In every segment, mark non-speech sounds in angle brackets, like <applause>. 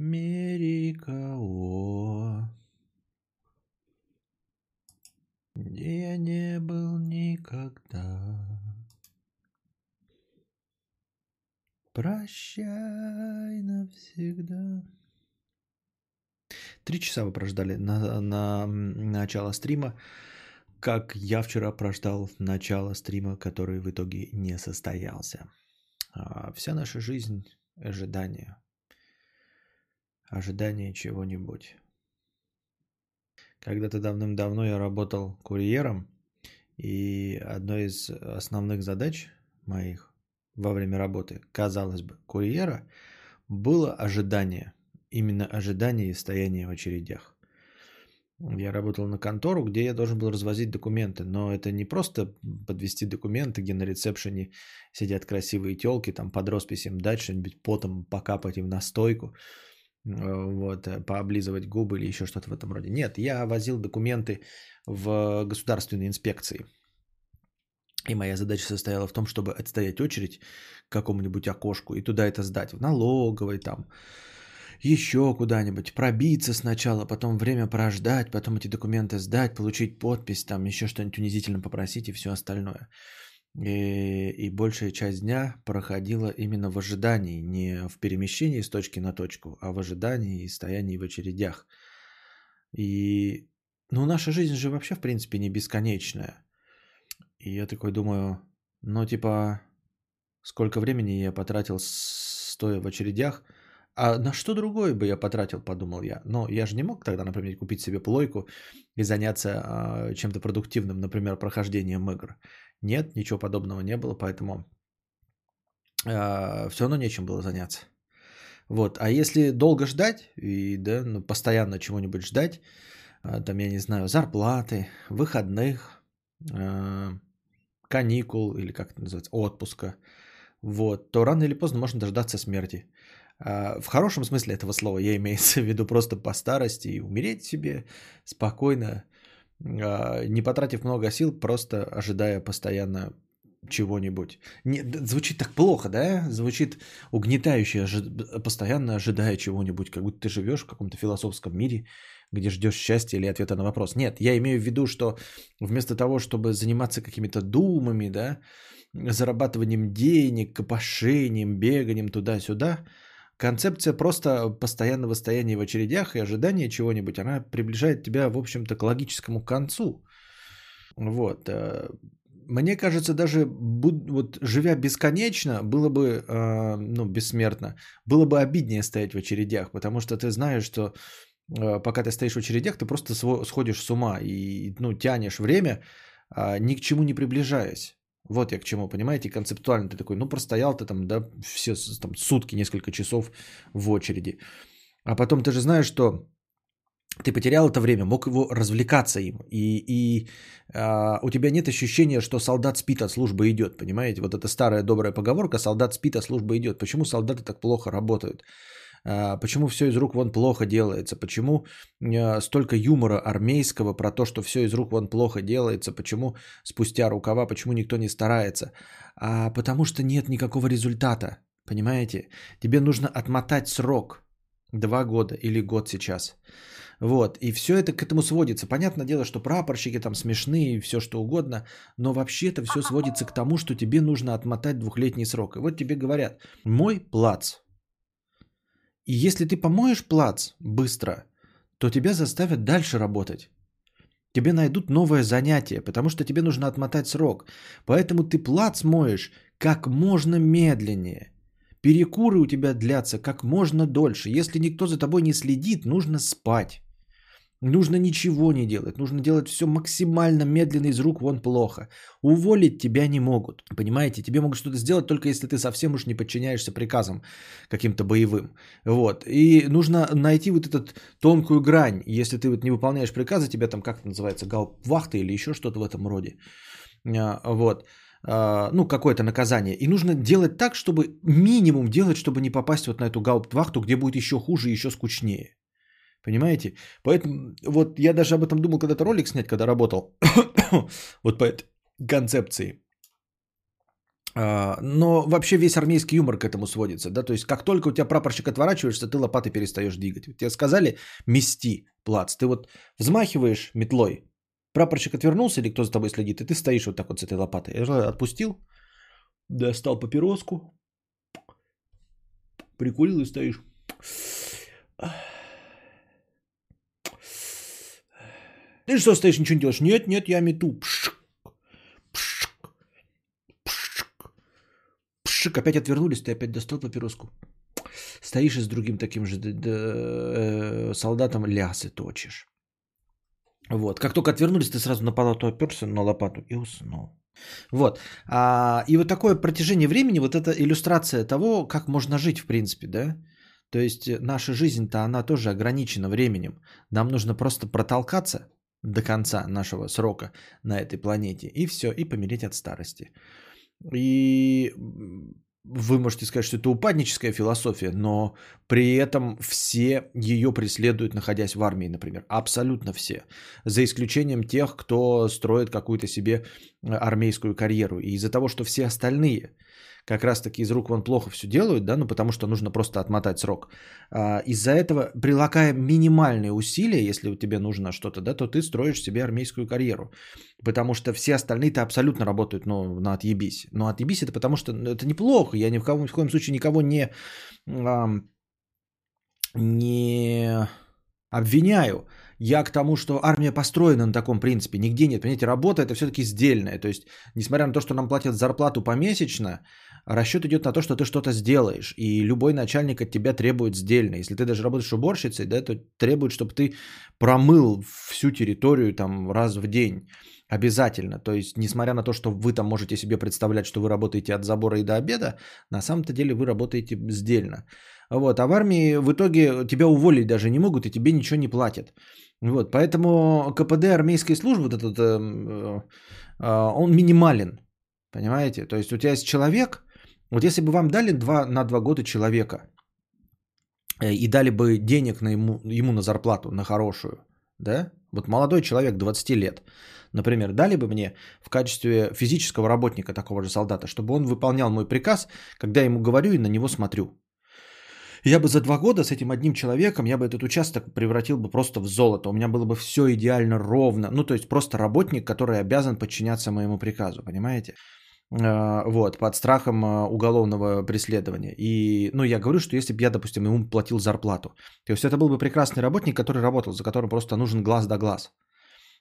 Америка, о, где я не был никогда. Прощай навсегда. Три часа вы прождали на, на начало стрима, как я вчера прождал начало стрима, который в итоге не состоялся. А, вся наша жизнь – ожидание. Ожидание чего-нибудь. Когда-то давным-давно я работал курьером, и одной из основных задач моих во время работы, казалось бы, курьера было ожидание. Именно ожидание и стояние в очередях. Я работал на контору, где я должен был развозить документы, но это не просто подвести документы, где на ресепшене сидят красивые телки, там под росписью дать что-нибудь потом покапать им на стойку, вот, э, пооблизывать губы или еще что-то в этом роде. Нет, я возил документы в государственные инспекции. И моя задача состояла в том, чтобы отстоять очередь к какому-нибудь окошку и туда это сдать, в налоговой там, еще куда-нибудь, пробиться сначала, потом время прождать, потом эти документы сдать, получить подпись, там еще что-нибудь унизительно попросить и все остальное. И, и большая часть дня проходила именно в ожидании, не в перемещении с точки на точку, а в ожидании и стоянии в очередях. И, ну, наша жизнь же вообще, в принципе, не бесконечная. И я такой думаю, ну, типа, сколько времени я потратил стоя в очередях – а на что другое бы я потратил, подумал я. Но я же не мог тогда, например, купить себе плойку и заняться э, чем-то продуктивным, например, прохождением игр. Нет, ничего подобного не было, поэтому э, все равно нечем было заняться. Вот. А если долго ждать и да, ну, постоянно чего-нибудь ждать, э, там, я не знаю, зарплаты, выходных, э, каникул или как это называется, отпуска, вот, то рано или поздно можно дождаться смерти. А, в хорошем смысле этого слова я имею в виду просто по старости и умереть себе спокойно, а, не потратив много сил, просто ожидая постоянно чего-нибудь. Не, звучит так плохо, да? Звучит угнетающе, ожи- постоянно ожидая чего-нибудь, как будто ты живешь в каком-то философском мире, где ждешь счастья или ответа на вопрос. Нет, я имею в виду, что вместо того, чтобы заниматься какими-то думами, да, зарабатыванием денег, копошением, беганием туда-сюда, Концепция просто постоянного стояния в очередях и ожидания чего-нибудь, она приближает тебя, в общем-то, к логическому концу. Вот. Э, мне кажется, даже вот, живя бесконечно, было бы, э, ну, бессмертно, было бы обиднее стоять в очередях, потому что ты знаешь, что э, пока ты стоишь в очередях, ты просто сходишь с ума и, ну, тянешь время, а, ни к чему не приближаясь. Вот я к чему, понимаете, концептуально ты такой, ну простоял ты там, да, все там сутки, несколько часов в очереди. А потом ты же знаешь, что ты потерял это время, мог его развлекаться им. И, и а, у тебя нет ощущения, что солдат спит, а служба идет. Понимаете? Вот эта старая добрая поговорка солдат спит, а служба идет. Почему солдаты так плохо работают? А, почему все из рук вон плохо делается, почему а, столько юмора армейского про то, что все из рук вон плохо делается, почему спустя рукава, почему никто не старается. А потому что нет никакого результата, понимаете? Тебе нужно отмотать срок, два года или год сейчас. Вот, и все это к этому сводится. Понятное дело, что прапорщики там смешные и все что угодно, но вообще это все сводится к тому, что тебе нужно отмотать двухлетний срок. И вот тебе говорят, мой плац, и если ты помоешь плац быстро, то тебя заставят дальше работать. Тебе найдут новое занятие, потому что тебе нужно отмотать срок. Поэтому ты плац моешь как можно медленнее. Перекуры у тебя длятся как можно дольше. Если никто за тобой не следит, нужно спать. Нужно ничего не делать, нужно делать все максимально медленно из рук вон плохо. Уволить тебя не могут, понимаете? Тебе могут что-то сделать только если ты совсем уж не подчиняешься приказам каким-то боевым. Вот. И нужно найти вот эту тонкую грань. Если ты вот не выполняешь приказы, тебя там как это называется, галп-вахта или еще что-то в этом роде. А, вот а, ну, какое-то наказание. И нужно делать так, чтобы минимум делать, чтобы не попасть вот на эту гауптвахту, где будет еще хуже и еще скучнее. Понимаете? Поэтому вот я даже об этом думал когда-то ролик снять, когда работал. <coughs> вот по этой концепции. А, но вообще весь армейский юмор к этому сводится, да, то есть как только у тебя прапорщик отворачиваешься, ты лопатой перестаешь двигать. Тебе сказали мести плац, ты вот взмахиваешь метлой, прапорщик отвернулся или кто за тобой следит, и ты стоишь вот так вот с этой лопатой. Я отпустил, достал папироску, прикурил и стоишь. Ты что стоишь, ничего не делаешь? Нет, нет, я мету. Пшик, пшик, пшик, пшик. Опять отвернулись, ты опять достал папироску. Стоишь и с другим таким же э, солдатом лясы точишь. Вот. Как только отвернулись, ты сразу на палату оперся, на лопату и уснул. Вот. А, и вот такое протяжение времени, вот это иллюстрация того, как можно жить в принципе, да? То есть наша жизнь-то, она тоже ограничена временем. Нам нужно просто протолкаться до конца нашего срока на этой планете. И все, и помереть от старости. И вы можете сказать, что это упадническая философия, но при этом все ее преследуют, находясь в армии, например. Абсолютно все. За исключением тех, кто строит какую-то себе армейскую карьеру. И из-за того, что все остальные – как раз-таки из рук вон плохо все делают, да, ну потому что нужно просто отмотать срок. А, из-за этого, прилагая минимальные усилия, если тебе нужно что-то, да, то ты строишь себе армейскую карьеру. Потому что все остальные-то абсолютно работают, ну, на отъебись. Но отъебись это потому что ну, это неплохо. Я ни в, ни в коем случае никого не, не обвиняю. Я к тому, что армия построена на таком принципе. Нигде нет. Понимаете, работа это все-таки сдельная. То есть, несмотря на то, что нам платят зарплату помесячно, расчет идет на то, что ты что-то сделаешь. И любой начальник от тебя требует сдельно. Если ты даже работаешь уборщицей, да, то требует, чтобы ты промыл всю территорию там раз в день. Обязательно. То есть, несмотря на то, что вы там можете себе представлять, что вы работаете от забора и до обеда, на самом-то деле вы работаете сдельно. Вот. А в армии в итоге тебя уволить даже не могут и тебе ничего не платят. Вот. Поэтому КПД армейской службы, вот этот, э, э, он минимален. Понимаете? То есть у тебя есть человек, вот если бы вам дали два, на два года человека э, и дали бы денег на ему, ему на зарплату, на хорошую, да, вот молодой человек, 20 лет, например, дали бы мне в качестве физического работника такого же солдата, чтобы он выполнял мой приказ, когда я ему говорю и на него смотрю. Я бы за два года с этим одним человеком, я бы этот участок превратил бы просто в золото. У меня было бы все идеально ровно. Ну, то есть просто работник, который обязан подчиняться моему приказу, понимаете? А, вот, под страхом а, уголовного преследования. И, ну, я говорю, что если бы я, допустим, ему платил зарплату, то есть это был бы прекрасный работник, который работал, за которым просто нужен глаз да глаз.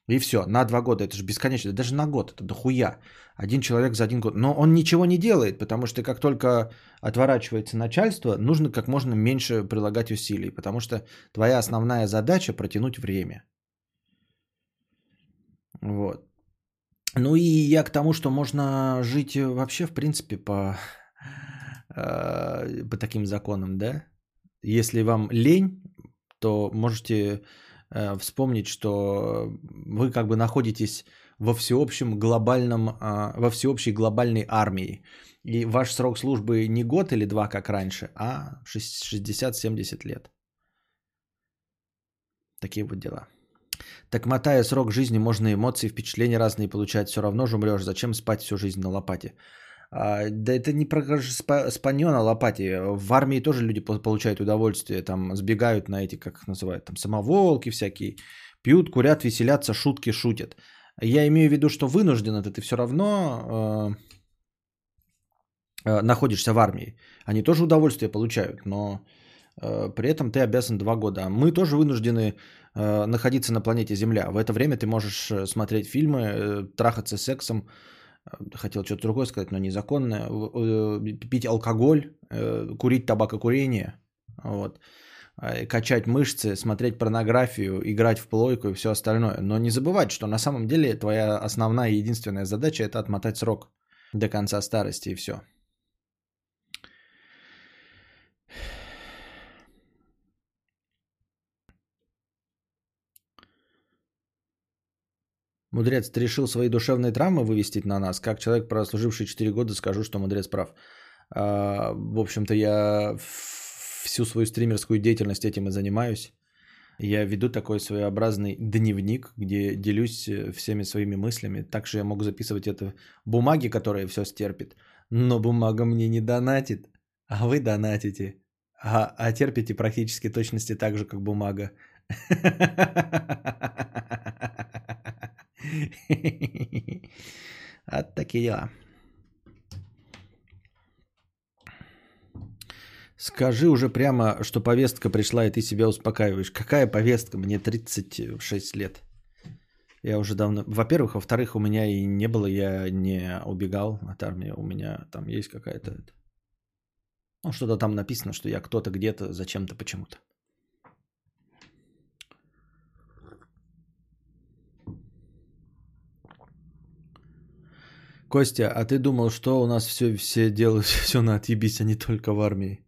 И все, на два года, это же бесконечно, даже на год, это дохуя. Один человек за один год. Но он ничего не делает, потому что как только отворачивается начальство, нужно как можно меньше прилагать усилий, потому что твоя основная задача протянуть время. Вот. Ну и я к тому, что можно жить вообще, в принципе, по, э, по таким законам, да? Если вам лень, то можете э, вспомнить, что вы как бы находитесь во всеобщем глобальном, э, во всеобщей глобальной армии. И ваш срок службы не год или два, как раньше, а 60-70 лет. Такие вот дела. Так мотая срок жизни, можно эмоции, впечатления разные получать. Все равно же умрешь. Зачем спать всю жизнь на лопате? А, да это не про спанье на лопате. В армии тоже люди получают удовольствие. Там сбегают на эти, как их называют, там самоволки всякие. Пьют, курят, веселятся, шутки шутят. Я имею в виду, что вынужден это ты все равно э, э, находишься в армии. Они тоже удовольствие получают, но э, при этом ты обязан два года. Мы тоже вынуждены Э, находиться на планете Земля. В это время ты можешь э, смотреть фильмы, э, трахаться сексом, хотел что-то другое сказать, но незаконно, пить алкоголь, курить табакокурение, вот, качать мышцы, смотреть порнографию, играть в плойку и все остальное. Но не забывать, что на самом деле твоя основная и единственная задача это отмотать срок до конца старости и все. Мудрец, ты решил свои душевные травмы вывести на нас? Как человек, прослуживший 4 года, скажу, что мудрец прав. А, в общем-то, я всю свою стримерскую деятельность этим и занимаюсь. Я веду такой своеобразный дневник, где делюсь э, всеми своими мыслями. Также я могу записывать это в бумаге, которая все стерпит. но бумага мне не донатит, а вы донатите, а, а терпите практически точности так же, как бумага. <laughs> <laughs> Вот такие дела. Скажи уже прямо, что повестка пришла, и ты себя успокаиваешь. Какая повестка? Мне 36 лет. Я уже давно... Во-первых, во-вторых, у меня и не было, я не убегал от армии. У меня там есть какая-то... Ну, что-то там написано, что я кто-то где-то, зачем-то, почему-то. Костя, а ты думал, что у нас все, все делают <laughs> все на отъебись, а не только в армии?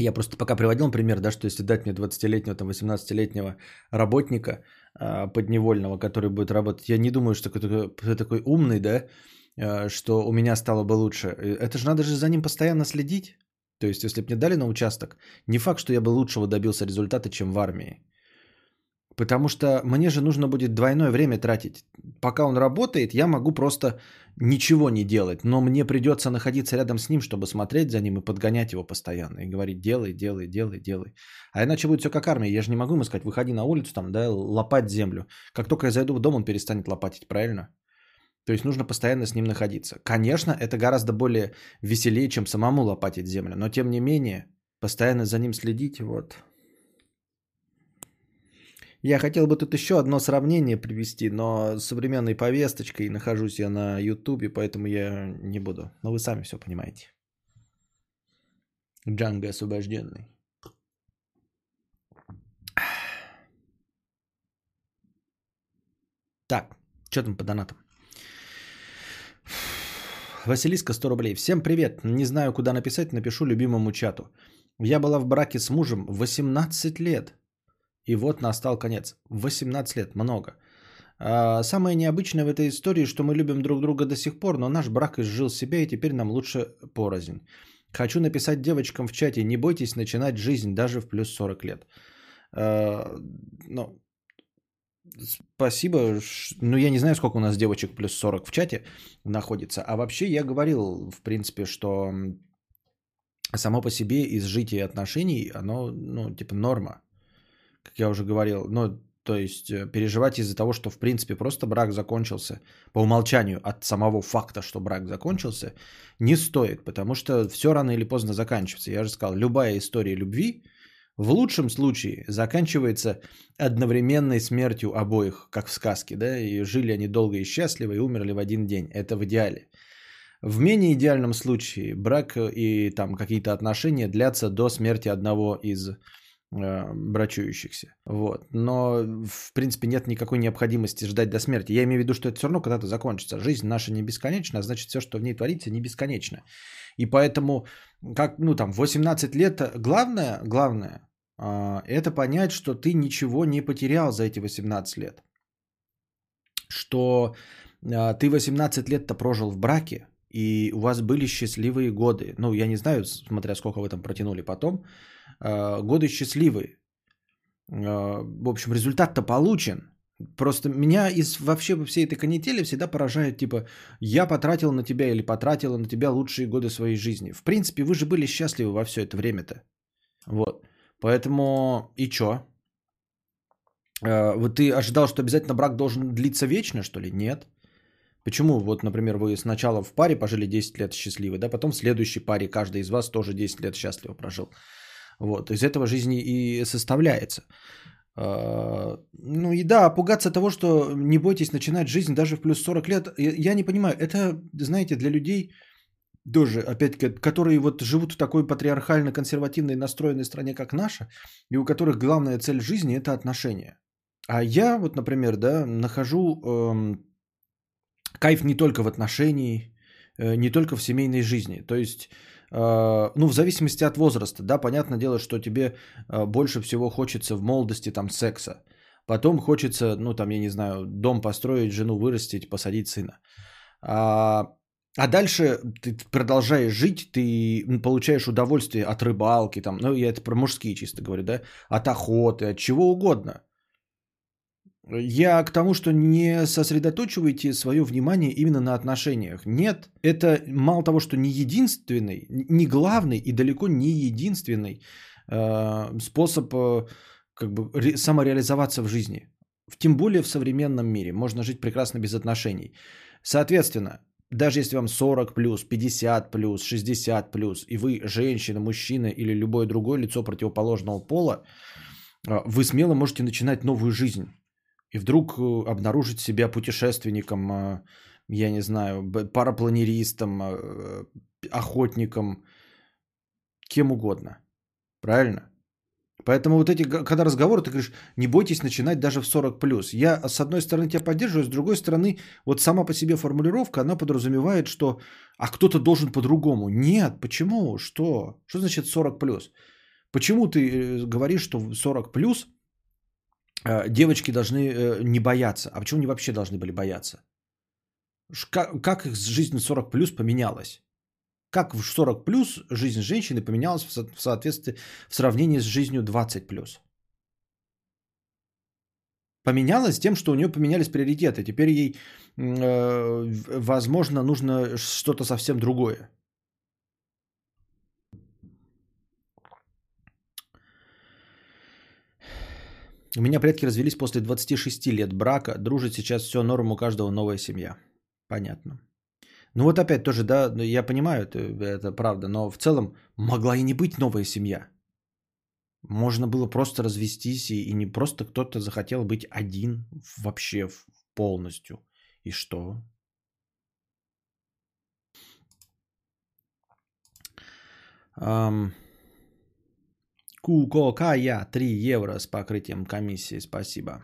Я просто пока приводил пример, да, что если дать мне 20-летнего, там, 18-летнего работника э, подневольного, который будет работать, я не думаю, что такой, ты такой умный, да, э, что у меня стало бы лучше. Это же надо же за ним постоянно следить. То есть, если бы мне дали на участок, не факт, что я бы лучшего добился результата, чем в армии. Потому что мне же нужно будет двойное время тратить. Пока он работает, я могу просто ничего не делать. Но мне придется находиться рядом с ним, чтобы смотреть за ним и подгонять его постоянно. И говорить, делай, делай, делай, делай. А иначе будет все как армия. Я же не могу ему сказать, выходи на улицу, там, да, лопать землю. Как только я зайду в дом, он перестанет лопатить, правильно? То есть нужно постоянно с ним находиться. Конечно, это гораздо более веселее, чем самому лопатить землю. Но тем не менее, постоянно за ним следить, вот, я хотел бы тут еще одно сравнение привести, но с современной повесточкой нахожусь я на Ютубе, поэтому я не буду. Но вы сами все понимаете. Джанго освобожденный. Так, что там по донатам? Василиска 100 рублей. Всем привет. Не знаю, куда написать, напишу любимому чату. Я была в браке с мужем 18 лет. И вот настал конец. 18 лет, много. А, самое необычное в этой истории, что мы любим друг друга до сих пор, но наш брак изжил себя, и теперь нам лучше порознь. Хочу написать девочкам в чате, не бойтесь начинать жизнь даже в плюс 40 лет. А, ну, спасибо. Ну, я не знаю, сколько у нас девочек плюс 40 в чате находится. А вообще я говорил, в принципе, что само по себе изжитие отношений, оно, ну, типа норма как я уже говорил. Ну, то есть э, переживать из-за того, что в принципе просто брак закончился по умолчанию от самого факта, что брак закончился, не стоит, потому что все рано или поздно заканчивается. Я же сказал, любая история любви в лучшем случае заканчивается одновременной смертью обоих, как в сказке, да, и жили они долго и счастливо и умерли в один день. Это в идеале. В менее идеальном случае брак и там какие-то отношения длятся до смерти одного из Э, брачующихся. Вот. Но, в принципе, нет никакой необходимости ждать до смерти. Я имею в виду, что это все равно когда-то закончится. Жизнь наша не бесконечна, а значит, все, что в ней творится, не бесконечно. И поэтому, как, ну, там, 18 лет, главное, главное, а, это понять, что ты ничего не потерял за эти 18 лет. Что а, ты 18 лет-то прожил в браке, и у вас были счастливые годы. Ну, я не знаю, смотря сколько вы там протянули потом, Э, годы счастливые. Э, в общем, результат-то получен. Просто меня из вообще всей этой канители всегда поражает, типа, я потратил на тебя или потратила на тебя лучшие годы своей жизни. В принципе, вы же были счастливы во все это время-то. Вот. Поэтому и чё? Э, вот ты ожидал, что обязательно брак должен длиться вечно, что ли? Нет. Почему? Вот, например, вы сначала в паре пожили 10 лет счастливы, да, потом в следующей паре каждый из вас тоже 10 лет счастливо прожил. Вот, из этого жизни и составляется. А, ну и да, пугаться того, что не бойтесь начинать жизнь даже в плюс 40 лет, я не понимаю, это, знаете, для людей тоже, опять которые вот живут в такой патриархально-консервативной настроенной стране, как наша, и у которых главная цель жизни – это отношения. А я вот, например, да, нахожу эм, кайф не только в отношении, э, не только в семейной жизни. То есть ну, в зависимости от возраста, да, понятное дело, что тебе а, больше всего хочется в молодости там секса. Потом хочется, ну, там, я не знаю, дом построить, жену вырастить, посадить сына. А, а дальше ты продолжаешь жить, ты получаешь удовольствие от рыбалки, там, ну, я это про мужские чисто говорю, да, от охоты, от чего угодно. Я к тому, что не сосредоточивайте свое внимание именно на отношениях. Нет, это мало того, что не единственный, не главный и далеко не единственный э, способ э, как бы ре, самореализоваться в жизни. Тем более в современном мире. Можно жить прекрасно без отношений. Соответственно, даже если вам 40 плюс, 50 плюс, 60 плюс, и вы женщина, мужчина или любое другое лицо противоположного пола, э, вы смело можете начинать новую жизнь и вдруг э, обнаружить себя путешественником, э, я не знаю, парапланеристом, э, охотником, кем угодно. Правильно? Поэтому вот эти, когда разговоры, ты говоришь, не бойтесь начинать даже в 40 плюс. Я с одной стороны тебя поддерживаю, с другой стороны, вот сама по себе формулировка, она подразумевает, что а кто-то должен по-другому. Нет, почему? Что? Что значит 40 плюс? Почему ты говоришь, что 40 плюс – девочки должны э, не бояться. А почему они вообще должны были бояться? Как, как их жизнь в 40 плюс поменялась? Как в 40 плюс жизнь женщины поменялась в соответствии, в сравнении с жизнью 20 плюс? Поменялась тем, что у нее поменялись приоритеты. Теперь ей, э, возможно, нужно что-то совсем другое. У меня предки развелись после 26 лет брака. Дружит сейчас все норм, у каждого новая семья. Понятно. Ну вот опять тоже, да, ну я понимаю, это, это правда, но в целом могла и не быть новая семья. Можно было просто развестись, и, и не просто кто-то захотел быть один вообще полностью. И что? Um, Кукокая 3 евро с покрытием комиссии. Спасибо.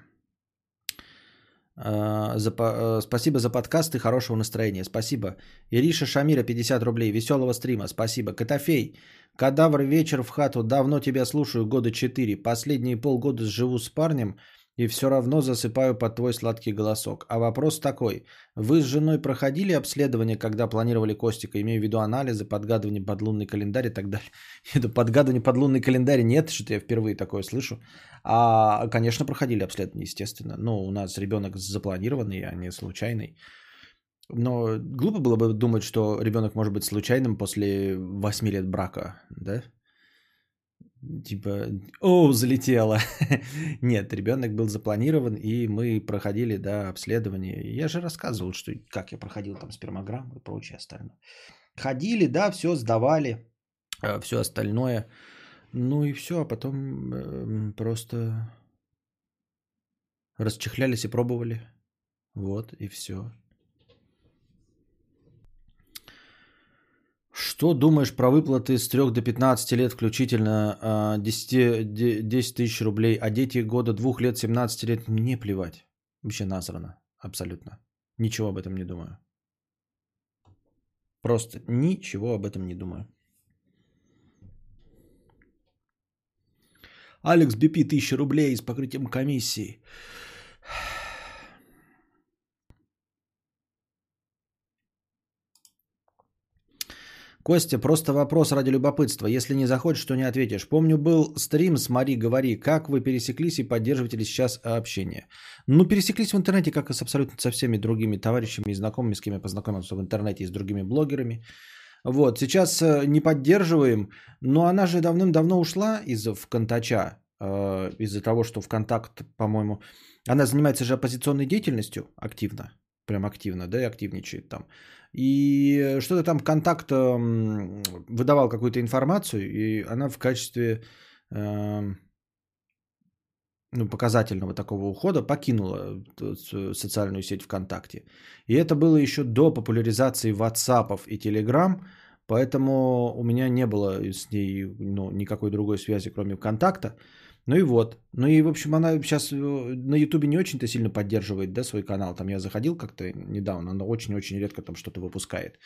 А, за, э, спасибо за подкаст и хорошего настроения. Спасибо. Ириша Шамира 50 рублей. Веселого стрима. Спасибо. Котофей. Кадавр вечер в хату. Давно тебя слушаю. Года 4. Последние полгода живу с парнем и все равно засыпаю под твой сладкий голосок. А вопрос такой. Вы с женой проходили обследование, когда планировали Костика? Имею в виду анализы, подгадывание под лунный календарь и так далее. <laughs> Это подгадывание под лунный календарь нет, что-то я впервые такое слышу. А, конечно, проходили обследование, естественно. Но у нас ребенок запланированный, а не случайный. Но глупо было бы думать, что ребенок может быть случайным после 8 лет брака, да? Типа, о, залетело. <laughs> Нет, ребенок был запланирован, и мы проходили, да, обследование. Я же рассказывал, что как я проходил там спермограмму и прочее остальное. Ходили, да, все сдавали, а, все остальное. Ну и все, а потом э, просто расчехлялись и пробовали. Вот, и все. Что думаешь про выплаты с 3 до 15 лет включительно 10, 10 тысяч рублей, а дети года 2 лет 17 лет мне плевать. Вообще насрано. Абсолютно. Ничего об этом не думаю. Просто ничего об этом не думаю. Алекс Бипи 1000 рублей с покрытием комиссии. Костя, просто вопрос ради любопытства. Если не захочешь, то не ответишь. Помню, был стрим с Мари Говори. Как вы пересеклись и поддерживаете ли сейчас общение? Ну, пересеклись в интернете, как и с абсолютно со всеми другими товарищами и знакомыми, с кем я познакомился в интернете и с другими блогерами. Вот, сейчас э, не поддерживаем, но она же давным-давно ушла из ВКонтача, э, из-за того, что ВКонтакт, по-моему, она занимается же оппозиционной деятельностью активно, прям активно, да, и активничает там. И что-то там контакт выдавал какую-то информацию, и она в качестве э, ну, показательного такого ухода покинула социальную сеть ВКонтакте. И это было еще до популяризации WhatsApp и Telegram, поэтому у меня не было с ней ну, никакой другой связи, кроме ВКонтакта. Ну и вот. Ну и, в общем, она сейчас э, на Ютубе не очень-то сильно поддерживает, да, свой канал. Там я заходил как-то недавно, она очень-очень редко там что-то выпускает.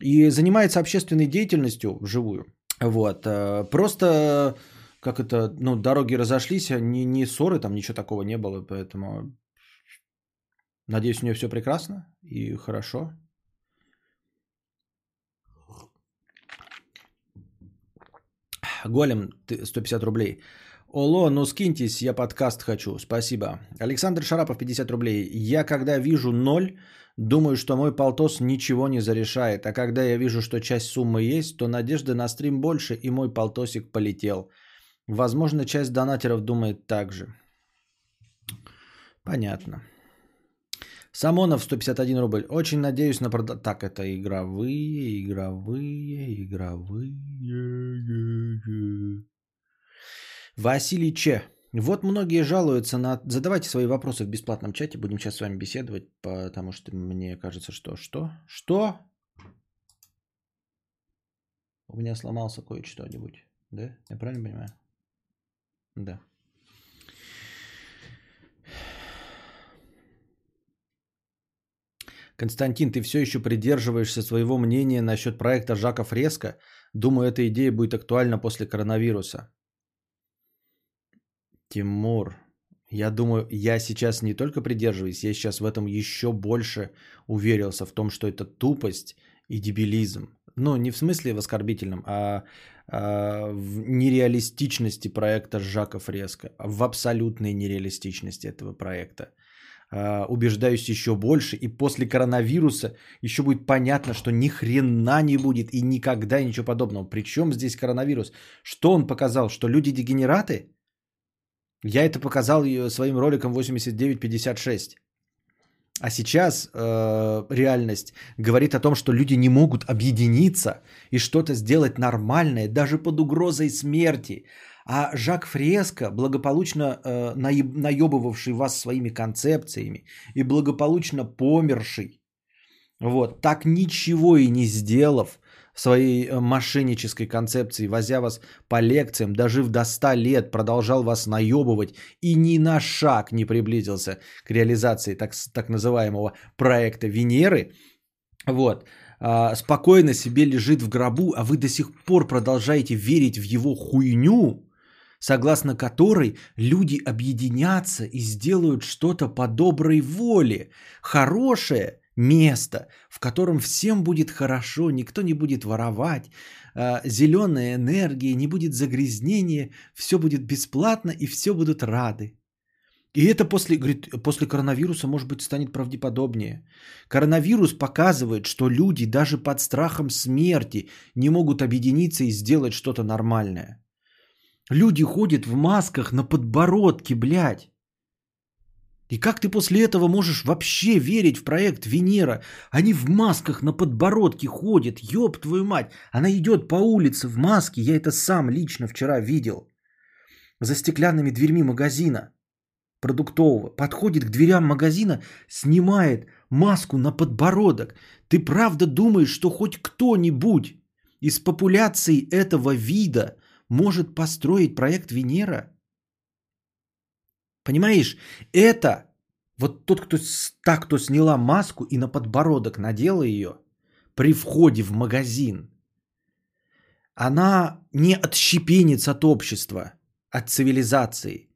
И занимается общественной деятельностью вживую. Вот. Э, просто, как это, ну, дороги разошлись, а ни, ни ссоры, там ничего такого не было, поэтому надеюсь, у нее все прекрасно и хорошо. Голем, 150 рублей. Оло, ну скиньтесь, я подкаст хочу. Спасибо. Александр Шарапов, 50 рублей. Я когда вижу ноль, думаю, что мой полтос ничего не зарешает. А когда я вижу, что часть суммы есть, то надежды на стрим больше, и мой полтосик полетел. Возможно, часть донатеров думает так же. Понятно. Самонов 151 рубль. Очень надеюсь на прод... Так, это игровые, игровые, игровые. Василий Че. Вот многие жалуются на... Задавайте свои вопросы в бесплатном чате. Будем сейчас с вами беседовать, потому что мне кажется, что... Что? Что? У меня сломался кое-что-нибудь. Да? Я правильно понимаю? Да. Константин, ты все еще придерживаешься своего мнения насчет проекта Жака Фреско? Думаю, эта идея будет актуальна после коронавируса. Тимур, я думаю, я сейчас не только придерживаюсь, я сейчас в этом еще больше уверился в том, что это тупость и дебилизм. Ну, не в смысле в оскорбительном, а, а в нереалистичности проекта Жака Фреско, в абсолютной нереалистичности этого проекта. А, убеждаюсь еще больше, и после коронавируса еще будет понятно, что ни хрена не будет и никогда ничего подобного. Причем здесь коронавирус? Что он показал? Что люди дегенераты? Я это показал своим роликом 8956. А сейчас э, реальность говорит о том, что люди не могут объединиться и что-то сделать нормальное, даже под угрозой смерти. А Жак Фреско, благополучно э, наебывавший вас своими концепциями и благополучно померший, вот, так ничего и не сделав своей э, мошеннической концепции, возя вас по лекциям, дожив до 100 лет, продолжал вас наебывать и ни на шаг не приблизился к реализации так, так называемого проекта Венеры, вот, а, спокойно себе лежит в гробу, а вы до сих пор продолжаете верить в его хуйню, согласно которой люди объединятся и сделают что-то по доброй воле, хорошее место, в котором всем будет хорошо, никто не будет воровать, а, зеленая энергия, не будет загрязнения, все будет бесплатно и все будут рады. И это после, говорит, после коронавируса, может быть, станет правдеподобнее. Коронавирус показывает, что люди даже под страхом смерти не могут объединиться и сделать что-то нормальное. Люди ходят в масках на подбородке, блядь. И как ты после этого можешь вообще верить в проект Венера? Они в масках на подбородке ходят, ёб твою мать. Она идет по улице в маске, я это сам лично вчера видел. За стеклянными дверьми магазина продуктового. Подходит к дверям магазина, снимает маску на подбородок. Ты правда думаешь, что хоть кто-нибудь из популяции этого вида может построить проект Венера? Понимаешь, это вот тот, кто так, кто сняла маску и на подбородок надела ее при входе в магазин, она не отщепенец от общества, от цивилизации.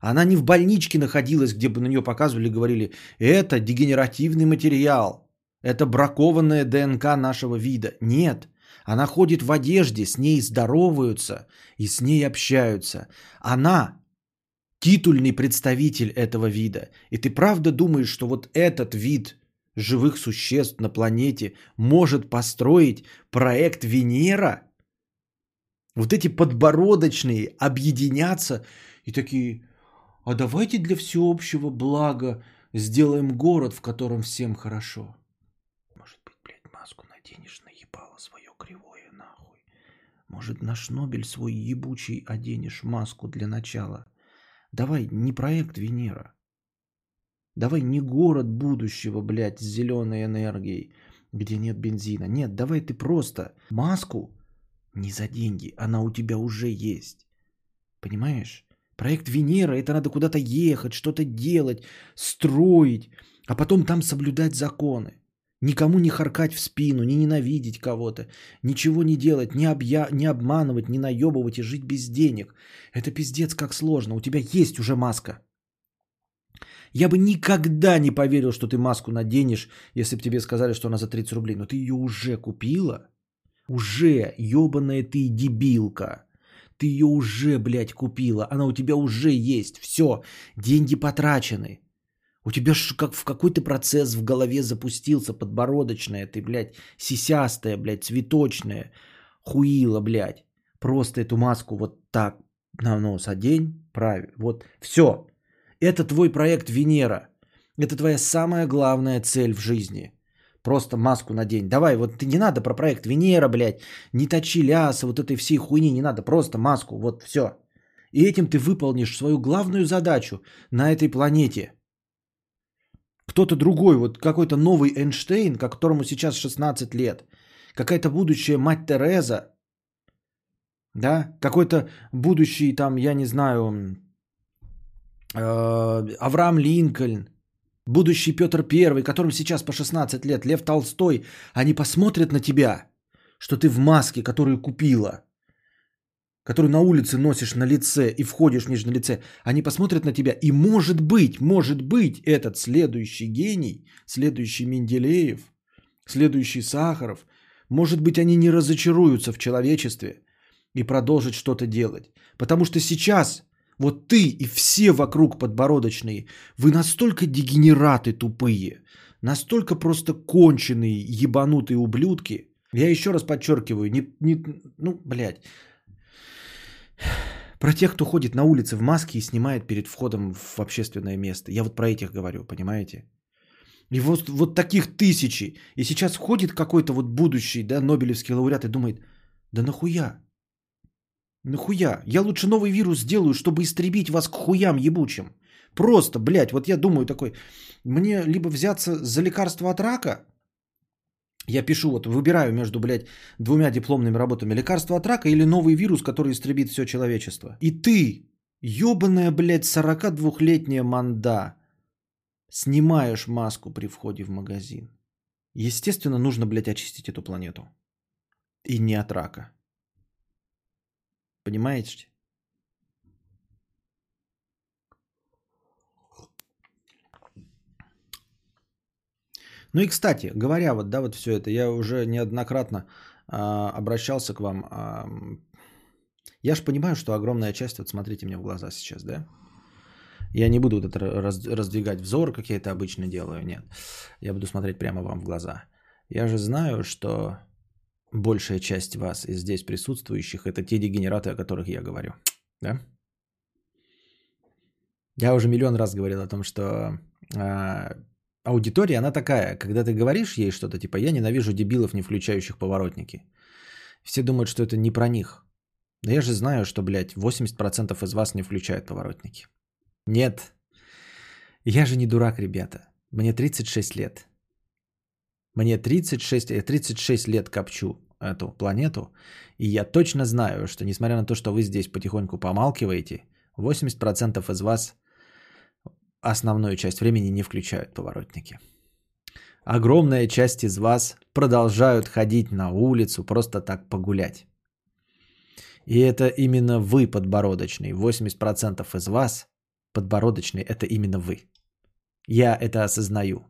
Она не в больничке находилась, где бы на нее показывали и говорили, это дегенеративный материал, это бракованная ДНК нашего вида. Нет, она ходит в одежде, с ней здороваются и с ней общаются. Она титульный представитель этого вида. И ты правда думаешь, что вот этот вид живых существ на планете может построить проект Венера? Вот эти подбородочные объединятся и такие, а давайте для всеобщего блага сделаем город, в котором всем хорошо. Может быть, блядь, маску наденешь, наебало свое кривое нахуй. Может, на шнобель свой ебучий оденешь маску для начала. Давай не проект Венера. Давай не город будущего, блядь, с зеленой энергией, где нет бензина. Нет, давай ты просто маску не за деньги, она у тебя уже есть. Понимаешь? Проект Венера, это надо куда-то ехать, что-то делать, строить, а потом там соблюдать законы. Никому не харкать в спину, не ненавидеть кого-то, ничего не делать, не, объя... не обманывать, не наебывать и жить без денег. Это пиздец как сложно. У тебя есть уже маска. Я бы никогда не поверил, что ты маску наденешь, если бы тебе сказали, что она за 30 рублей. Но ты ее уже купила. Уже, ебаная ты дебилка. Ты ее уже, блядь, купила. Она у тебя уже есть. Все. Деньги потрачены. У тебя ж как в какой-то процесс в голове запустился, подбородочная, ты, блядь, сисястая, блядь, цветочная, хуила, блядь. Просто эту маску вот так на нос одень, правильно, вот, все. Это твой проект Венера. Это твоя самая главная цель в жизни. Просто маску надень. Давай, вот ты не надо про проект Венера, блядь, не точи ляса, вот этой всей хуйни не надо, просто маску, вот все. И этим ты выполнишь свою главную задачу на этой планете – кто-то другой, вот какой-то новый Эйнштейн, которому сейчас 16 лет, какая-то будущая мать Тереза, да, какой-то будущий там, я не знаю, э, Авраам Линкольн, будущий Петр Первый, которому сейчас по 16 лет, Лев Толстой, они посмотрят на тебя, что ты в маске, которую купила – который на улице носишь на лице и входишь в на лице, они посмотрят на тебя, и может быть, может быть, этот следующий гений, следующий Менделеев, следующий Сахаров, может быть, они не разочаруются в человечестве и продолжат что-то делать. Потому что сейчас вот ты и все вокруг подбородочные, вы настолько дегенераты тупые, настолько просто конченые, ебанутые ублюдки. Я еще раз подчеркиваю, не, не, ну, блядь, про тех, кто ходит на улице в маске и снимает перед входом в общественное место. Я вот про этих говорю, понимаете? И вот, вот таких тысячи. И сейчас ходит какой-то вот будущий, да, Нобелевский лауреат и думает, да нахуя? Нахуя? Я лучше новый вирус сделаю, чтобы истребить вас к хуям ебучим. Просто, блядь, вот я думаю такой, мне либо взяться за лекарство от рака, я пишу, вот выбираю между, блядь, двумя дипломными работами. Лекарство от рака или новый вирус, который истребит все человечество. И ты, ебаная, блядь, 42-летняя манда, снимаешь маску при входе в магазин. Естественно, нужно, блядь, очистить эту планету. И не от рака. Понимаете? Ну и, кстати, говоря вот, да, вот все это, я уже неоднократно а, обращался к вам. А, я же понимаю, что огромная часть, вот смотрите мне в глаза сейчас, да? Я не буду вот это раз, раздвигать взор, как я это обычно делаю, нет. Я буду смотреть прямо вам в глаза. Я же знаю, что большая часть вас из здесь присутствующих это те дегенераты, о которых я говорю, да? Я уже миллион раз говорил о том, что а, аудитория, она такая, когда ты говоришь ей что-то, типа, я ненавижу дебилов, не включающих поворотники. Все думают, что это не про них. Да я же знаю, что, блядь, 80% из вас не включают поворотники. Нет. Я же не дурак, ребята. Мне 36 лет. Мне 36, я 36 лет копчу эту планету, и я точно знаю, что несмотря на то, что вы здесь потихоньку помалкиваете, 80% из вас основную часть времени не включают поворотники. Огромная часть из вас продолжают ходить на улицу просто так погулять. И это именно вы подбородочный. 80% из вас подбородочный – это именно вы. Я это осознаю.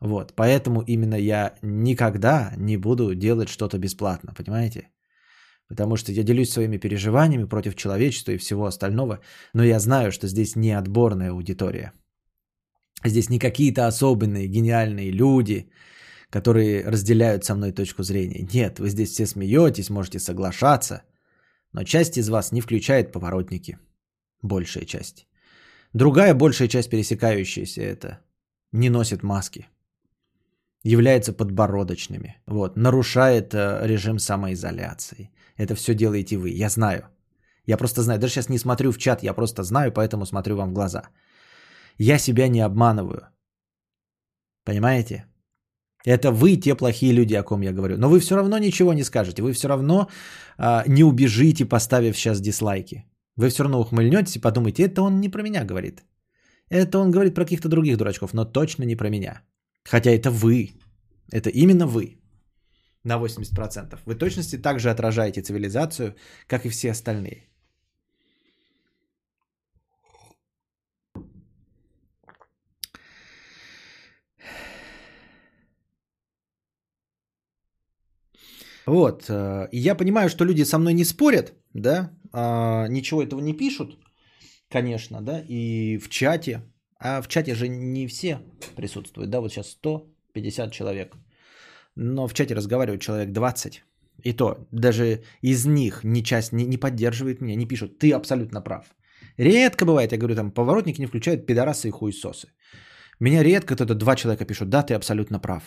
Вот, поэтому именно я никогда не буду делать что-то бесплатно, понимаете? Потому что я делюсь своими переживаниями против человечества и всего остального, но я знаю, что здесь не отборная аудитория. Здесь не какие-то особенные гениальные люди, которые разделяют со мной точку зрения. Нет, вы здесь все смеетесь, можете соглашаться, но часть из вас не включает поворотники. Большая часть. Другая большая часть пересекающаяся это не носит маски. Является подбородочными. Вот, нарушает э, режим самоизоляции. Это все делаете вы. Я знаю. Я просто знаю. Даже сейчас не смотрю в чат, я просто знаю, поэтому смотрю вам в глаза. Я себя не обманываю. Понимаете? Это вы те плохие люди, о ком я говорю. Но вы все равно ничего не скажете. Вы все равно а, не убежите, поставив сейчас дизлайки. Вы все равно ухмыльнетесь и подумаете, это он не про меня говорит. Это он говорит про каких-то других дурачков, но точно не про меня. Хотя это вы. Это именно вы на 80%. Вы точности также отражаете цивилизацию, как и все остальные. Вот. э, И я понимаю, что люди со мной не спорят, да, а, ничего этого не пишут, конечно, да, и в чате. А в чате же не все присутствуют, да, вот сейчас 150 человек. Но в чате разговаривает человек 20. И то, даже из них ни часть не, не поддерживает меня, не пишут, ты абсолютно прав. Редко бывает, я говорю, там, поворотники не включают пидорасы и хуесосы. Меня редко кто-то два человека пишут, да, ты абсолютно прав.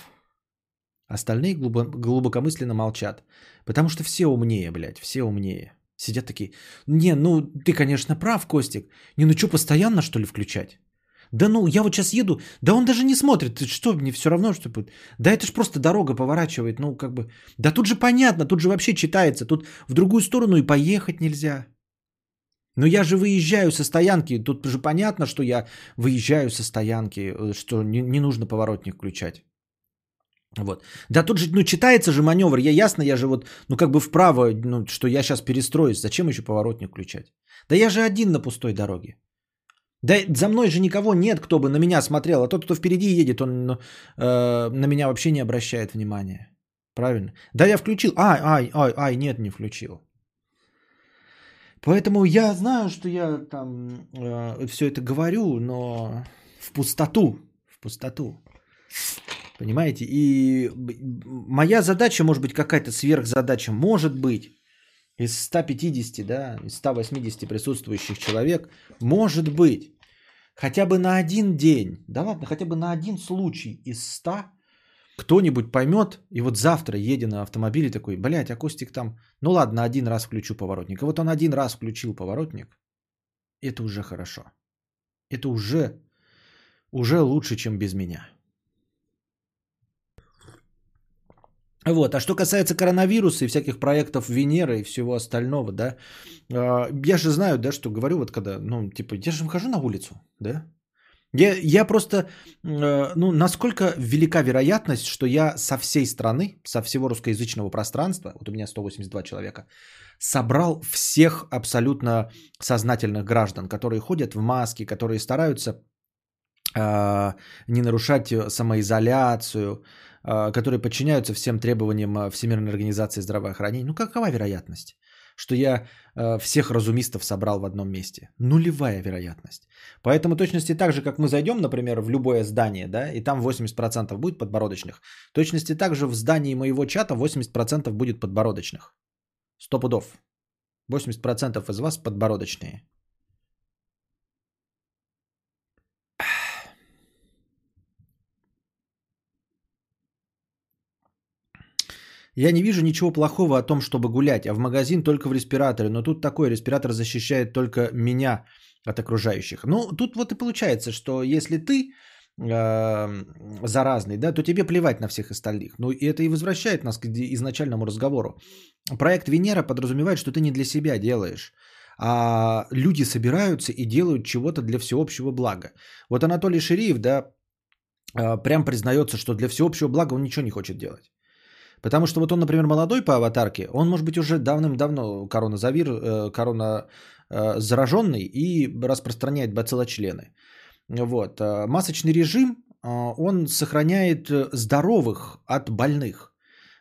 Остальные глубо- глубокомысленно молчат. Потому что все умнее, блядь, все умнее. Сидят такие, не, ну ты, конечно, прав, Костик. Не, ну что, постоянно, что ли, включать? Да ну, я вот сейчас еду, да он даже не смотрит, что, мне все равно, что будет. Да это ж просто дорога поворачивает, ну как бы. Да тут же понятно, тут же вообще читается, тут в другую сторону и поехать нельзя. Но я же выезжаю со стоянки, тут же понятно, что я выезжаю со стоянки, э, что не, не нужно поворотник включать. Вот. Да тут же, ну, читается же маневр, я ясно, я же вот, ну, как бы вправо, ну, что я сейчас перестроюсь, зачем еще поворотник включать? Да я же один на пустой дороге. Да за мной же никого нет, кто бы на меня смотрел, а тот, кто впереди едет, он ну, э, на меня вообще не обращает внимания. Правильно? Да я включил, ай, ай, ай, ай, нет, не включил. Поэтому я знаю, что я там э, все это говорю, но в пустоту, в пустоту. Понимаете? И моя задача, может быть, какая-то сверхзадача, может быть, из 150, да, из 180 присутствующих человек, может быть, хотя бы на один день, да ладно, хотя бы на один случай из 100 кто-нибудь поймет, и вот завтра едя на автомобиле такой, блядь, а Костик там, ну ладно, один раз включу поворотник. И вот он один раз включил поворотник, это уже хорошо. Это уже, уже лучше, чем без меня. Вот, а что касается коронавируса и всяких проектов Венеры и всего остального, да, э, я же знаю, да, что говорю, вот когда, ну, типа, я же выхожу на улицу, да, я, я просто, э, ну, насколько велика вероятность, что я со всей страны, со всего русскоязычного пространства, вот у меня 182 человека, собрал всех абсолютно сознательных граждан, которые ходят в маске, которые стараются э, не нарушать самоизоляцию, э, которые подчиняются всем требованиям э, Всемирной организации здравоохранения. Ну, какова вероятность? что я э, всех разумистов собрал в одном месте. Нулевая вероятность. Поэтому точности так же, как мы зайдем, например, в любое здание, да, и там 80% будет подбородочных, точности так же в здании моего чата 80% будет подбородочных. Сто пудов. 80% из вас подбородочные. Я не вижу ничего плохого о том, чтобы гулять, а в магазин только в респираторе. Но тут такой респиратор защищает только меня от окружающих. Ну, тут вот и получается, что если ты э, заразный, да, то тебе плевать на всех остальных. Ну, и это и возвращает нас к изначальному разговору. Проект Венера подразумевает, что ты не для себя делаешь, а люди собираются и делают чего-то для всеобщего блага. Вот Анатолий Шириев, да, э, прям признается, что для всеобщего блага он ничего не хочет делать. Потому что вот он, например, молодой по аватарке, он может быть уже давным-давно коронавир, э, корона э, зараженный и распространяет бациллочлены. Вот. э, Масочный режим, он сохраняет здоровых от больных.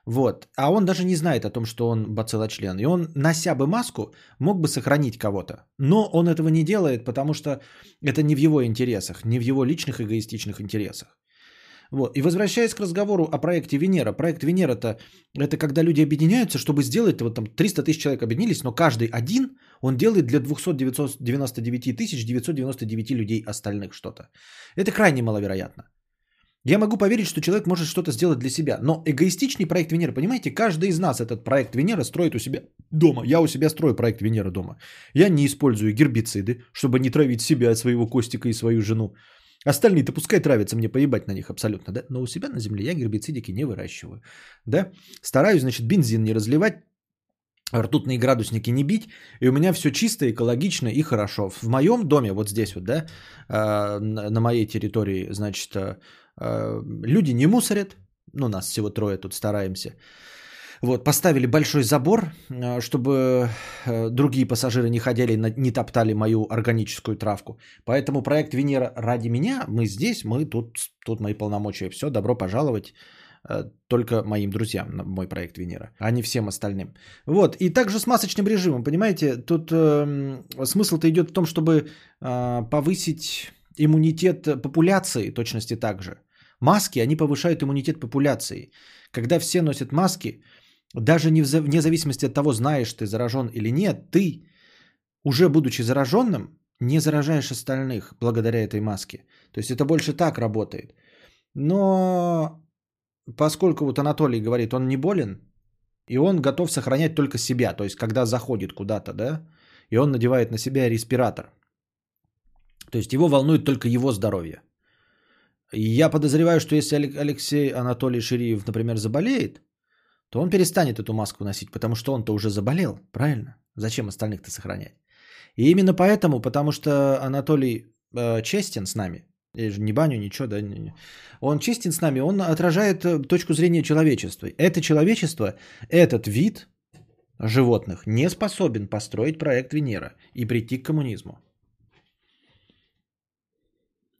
Вот. А он даже не знает о том, что он бациллочлен. И он, нося бы маску, мог бы сохранить кого-то. Но он этого не делает, потому что это не в его интересах, не в его личных эгоистичных интересах. Вот. И возвращаясь к разговору о проекте Венера. Проект Венера-то это когда люди объединяются, чтобы сделать, вот там 300 тысяч человек объединились, но каждый один, он делает для 299 тысяч 999 людей остальных что-то. Это крайне маловероятно. Я могу поверить, что человек может что-то сделать для себя, но эгоистичный проект Венера, понимаете, каждый из нас этот проект Венера строит у себя дома. Я у себя строю проект Венера дома. Я не использую гербициды, чтобы не травить себя, своего Костика и свою жену. Остальные-то пускай травятся, мне поебать на них абсолютно, да? Но у себя на земле я гербицидики не выращиваю, да? Стараюсь, значит, бензин не разливать, ртутные градусники не бить, и у меня все чисто, экологично и хорошо. В моем доме, вот здесь вот, да, на моей территории, значит, люди не мусорят, ну, нас всего трое тут стараемся, вот, поставили большой забор, чтобы другие пассажиры не ходили, не топтали мою органическую травку. Поэтому проект Венера ради меня, мы здесь, мы тут, тут мои полномочия. Все, добро пожаловать э, только моим друзьям, на мой проект Венера, а не всем остальным. Вот, и также с масочным режимом, понимаете, тут э, смысл-то идет в том, чтобы э, повысить иммунитет популяции, точности так же. Маски, они повышают иммунитет популяции. Когда все носят маски, даже не вне зависимости от того, знаешь ты заражен или нет, ты, уже будучи зараженным, не заражаешь остальных благодаря этой маске. То есть это больше так работает. Но поскольку вот Анатолий говорит, он не болен, и он готов сохранять только себя, то есть когда заходит куда-то, да, и он надевает на себя респиратор. То есть его волнует только его здоровье. И я подозреваю, что если Алексей Анатолий Шириев, например, заболеет, то он перестанет эту маску носить, потому что он-то уже заболел, правильно? Зачем остальных-то сохранять? И именно поэтому, потому что Анатолий э, честен с нами, не баню, ничего, да. Он честен с нами, он отражает э, точку зрения человечества. Это человечество, этот вид животных не способен построить проект Венера и прийти к коммунизму.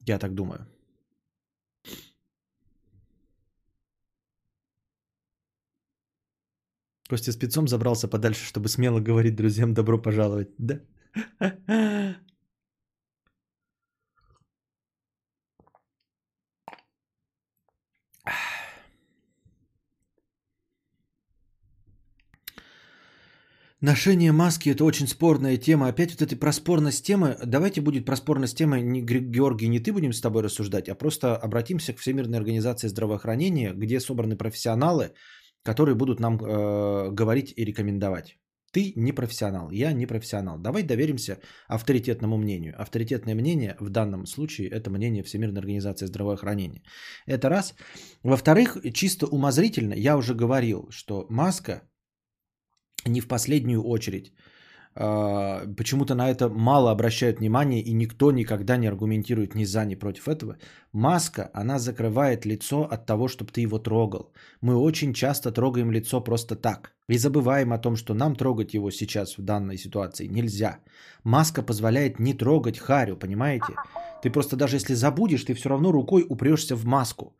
Я так думаю. Костя спецом забрался подальше, чтобы смело говорить друзьям добро пожаловать. Да? Ношение маски – это очень спорная тема. Опять вот эта проспорность темы. Давайте будет проспорность темы, не, Георгий, не ты будем с тобой рассуждать, а просто обратимся к Всемирной организации здравоохранения, где собраны профессионалы, которые будут нам э, говорить и рекомендовать. Ты не профессионал, я не профессионал. Давай доверимся авторитетному мнению. Авторитетное мнение в данном случае это мнение Всемирной организации здравоохранения. Это раз. Во-вторых, чисто умозрительно, я уже говорил, что маска не в последнюю очередь. А, почему-то на это мало обращают внимание и никто никогда не аргументирует ни за, ни против этого. Маска, она закрывает лицо от того, чтобы ты его трогал. Мы очень часто трогаем лицо просто так. И забываем о том, что нам трогать его сейчас в данной ситуации нельзя. Маска позволяет не трогать харю, понимаете? Ты просто даже если забудешь, ты все равно рукой упрешься в маску.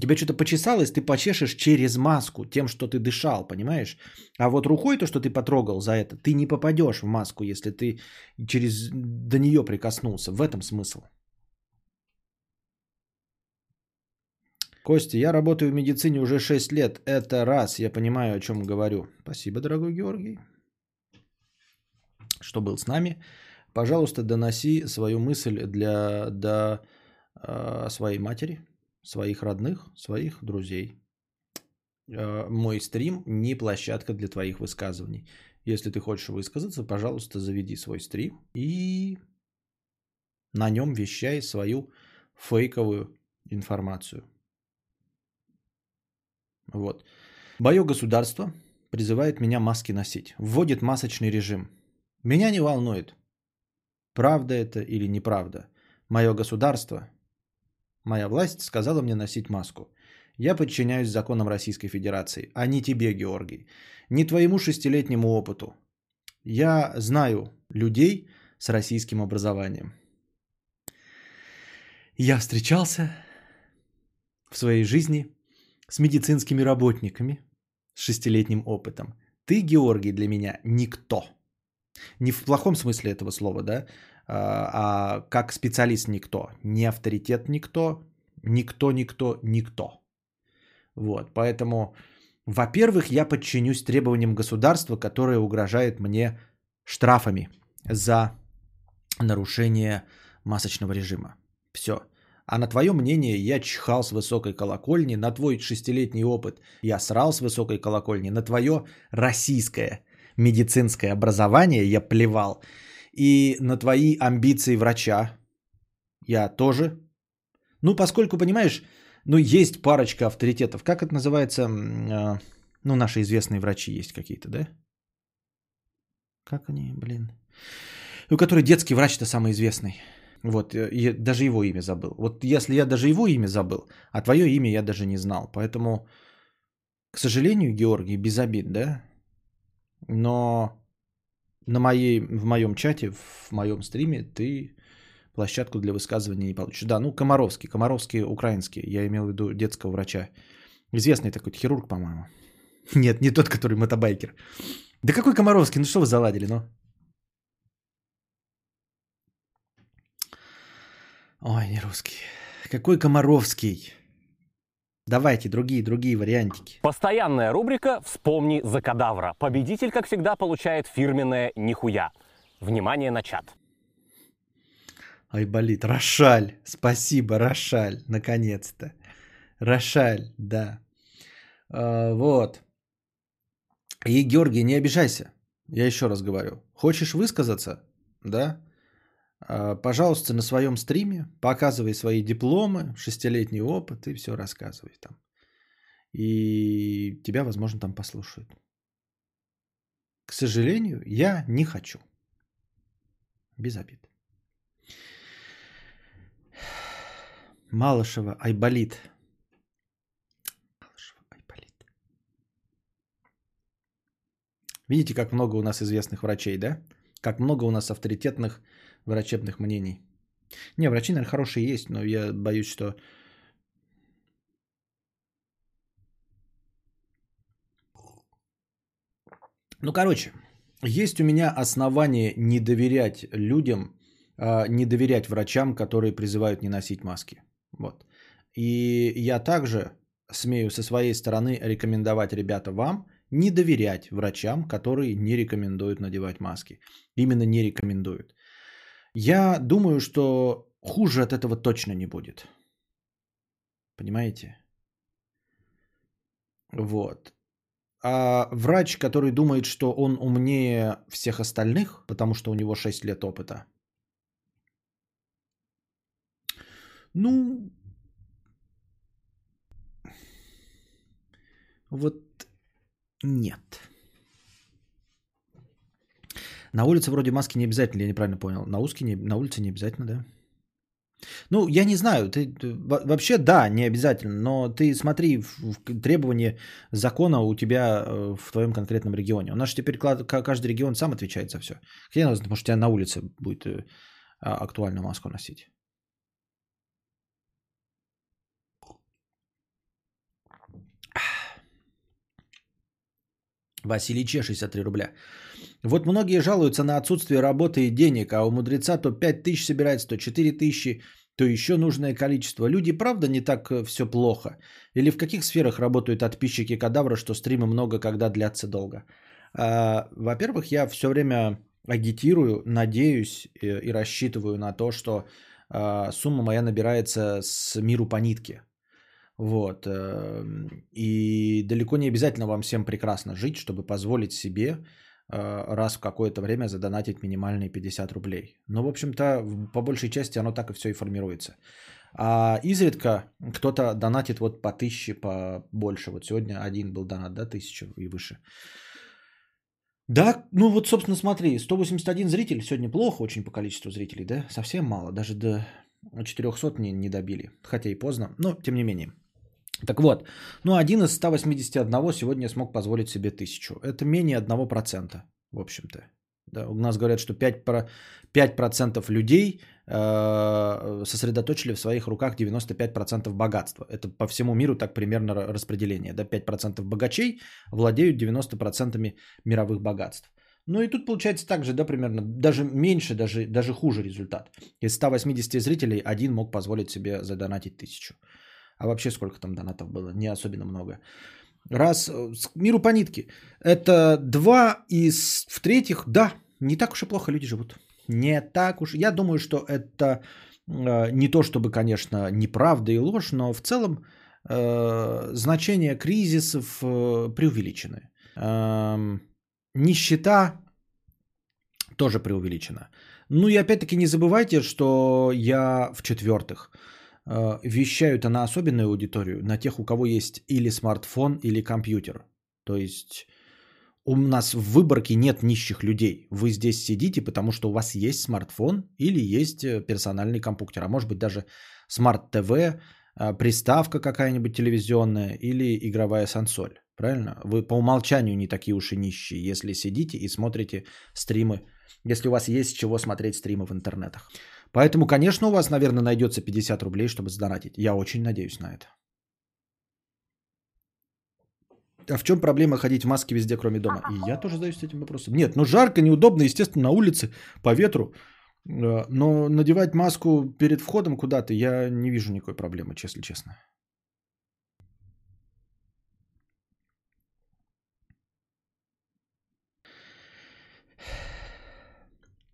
Тебе что-то почесалось, ты почешешь через маску тем, что ты дышал, понимаешь? А вот рукой то, что ты потрогал за это, ты не попадешь в маску, если ты через до нее прикоснулся. В этом смысл. Костя, я работаю в медицине уже 6 лет. Это раз, я понимаю, о чем говорю. Спасибо, дорогой Георгий, что был с нами. Пожалуйста, доноси свою мысль для, до э, своей матери, своих родных, своих друзей. Э, мой стрим не площадка для твоих высказываний. Если ты хочешь высказаться, пожалуйста, заведи свой стрим и на нем вещай свою фейковую информацию. Вот. Мое государство призывает меня маски носить. Вводит масочный режим. Меня не волнует, правда это или неправда. Мое государство Моя власть сказала мне носить маску. Я подчиняюсь законам Российской Федерации, а не тебе, Георгий. Не твоему шестилетнему опыту. Я знаю людей с российским образованием. Я встречался в своей жизни с медицинскими работниками с шестилетним опытом. Ты, Георгий, для меня никто. Не в плохом смысле этого слова, да, а, а как специалист никто, не авторитет никто, никто, никто, никто. Вот, поэтому, во-первых, я подчинюсь требованиям государства, которое угрожает мне штрафами за нарушение масочного режима. Все. А на твое мнение я чихал с высокой колокольни, на твой шестилетний опыт я срал с высокой колокольни, на твое российское медицинское образование я плевал. И на твои амбиции врача я тоже. Ну, поскольку, понимаешь, ну, есть парочка авторитетов. Как это называется? А, ну, наши известные врачи есть какие-то, да? Как они, блин? Ну, который детский врач-то самый известный. Вот, я даже его имя забыл. Вот если я даже его имя забыл, а твое имя я даже не знал. Поэтому, к сожалению, Георгий, без обид, да? Но на моей, в моем чате, в моем стриме ты площадку для высказывания не получишь. Да, ну Комаровский, Комаровский украинский, я имел в виду детского врача. Известный такой хирург, по-моему. <laughs> Нет, не тот, который мотобайкер. Да какой Комаровский? Ну что вы заладили, ну? Ой, не русский. Какой Комаровский? Давайте другие, другие вариантики. Постоянная рубрика «Вспомни за кадавра». Победитель, как всегда, получает фирменное «Нихуя». Внимание на чат. Айболит. Рошаль. Спасибо, Рошаль. Наконец-то. Рошаль, да. А, вот. И, Георгий, не обижайся. Я еще раз говорю. Хочешь высказаться? Да? А, пожалуйста, на своем стриме показывай свои дипломы, шестилетний опыт и все рассказывай там. И тебя, возможно, там послушают. К сожалению, я не хочу. Без обид. Малышева Айболит. Малышева Айболит. Видите, как много у нас известных врачей, да? Как много у нас авторитетных врачебных мнений. Не, врачи, наверное, хорошие есть, но я боюсь, что... Ну, короче, есть у меня основания не доверять людям, а, не доверять врачам, которые призывают не носить маски. Вот. И я также смею со своей стороны рекомендовать, ребята, вам не доверять врачам, которые не рекомендуют надевать маски. Именно не рекомендуют. Я думаю, что хуже от этого точно не будет. Понимаете? Вот. А врач, который думает, что он умнее всех остальных, потому что у него 6 лет опыта. Ну, вот нет. На улице вроде маски не обязательно, я неправильно понял. На, узкий не, на улице не обязательно, да? Ну, я не знаю, ты, вообще да, не обязательно, но ты смотри, в требования закона у тебя э, в твоем конкретном регионе. У нас же теперь каждый регион сам отвечает за все. Хотя, может, у тебя на улице будет э, а, актуально маску носить. Василий Че, 63 рубля. Вот многие жалуются на отсутствие работы и денег, а у мудреца то 5 тысяч собирается, то 4 тысячи, то еще нужное количество. Люди, правда, не так э, все плохо? Или в каких сферах работают подписчики кадавра, что стримы много, когда длятся долго? А, во-первых, я все время агитирую, надеюсь и, э, и рассчитываю на то, что а, сумма моя набирается с миру по нитке. Вот. Эм, и далеко не обязательно вам всем прекрасно жить, чтобы позволить себе раз в какое-то время задонатить минимальные 50 рублей. Но, в общем-то, по большей части оно так и все и формируется. А изредка кто-то донатит вот по тысяче, по больше. Вот сегодня один был донат, да, тысяча и выше. Да, ну вот, собственно, смотри, 181 зритель сегодня плохо очень по количеству зрителей, да? Совсем мало, даже до 400 не, не добили. Хотя и поздно, но тем не менее. Так вот, ну один из 181 сегодня смог позволить себе тысячу. Это менее 1%, в общем-то. Да, у нас говорят, что 5%, 5% людей э, сосредоточили в своих руках 95% богатства. Это по всему миру так примерно распределение. Да, 5% богачей владеют 90% мировых богатств. Ну и тут получается так же, да, примерно, даже меньше, даже, даже хуже результат. Из 180 зрителей один мог позволить себе задонатить тысячу. А вообще сколько там донатов было? Не особенно много. Раз, э, миру по нитке. Это два из... В-третьих, да, не так уж и плохо люди живут. Не так уж. Я думаю, что это э, не то чтобы, конечно, неправда и ложь, но в целом э, значение кризисов э, преувеличены. Э, нищета тоже преувеличена. Ну и опять-таки не забывайте, что я в-четвертых – Э, вещают на особенную аудиторию, на тех, у кого есть или смартфон, или компьютер. То есть у нас в выборке нет нищих людей. Вы здесь сидите, потому что у вас есть смартфон или есть э, персональный компьютер, а может быть даже смарт-ТВ, э, приставка какая-нибудь телевизионная или игровая консоль. Правильно? Вы по умолчанию не такие уж и нищие, если сидите и смотрите стримы, если у вас есть чего смотреть стримы в интернетах. Поэтому, конечно, у вас, наверное, найдется 50 рублей, чтобы сдонатить. Я очень надеюсь на это. А в чем проблема ходить в маске везде, кроме дома? И я тоже задаюсь этим вопросом. Нет, ну жарко, неудобно, естественно, на улице, по ветру. Э, но надевать маску перед входом куда-то я не вижу никакой проблемы, если честно.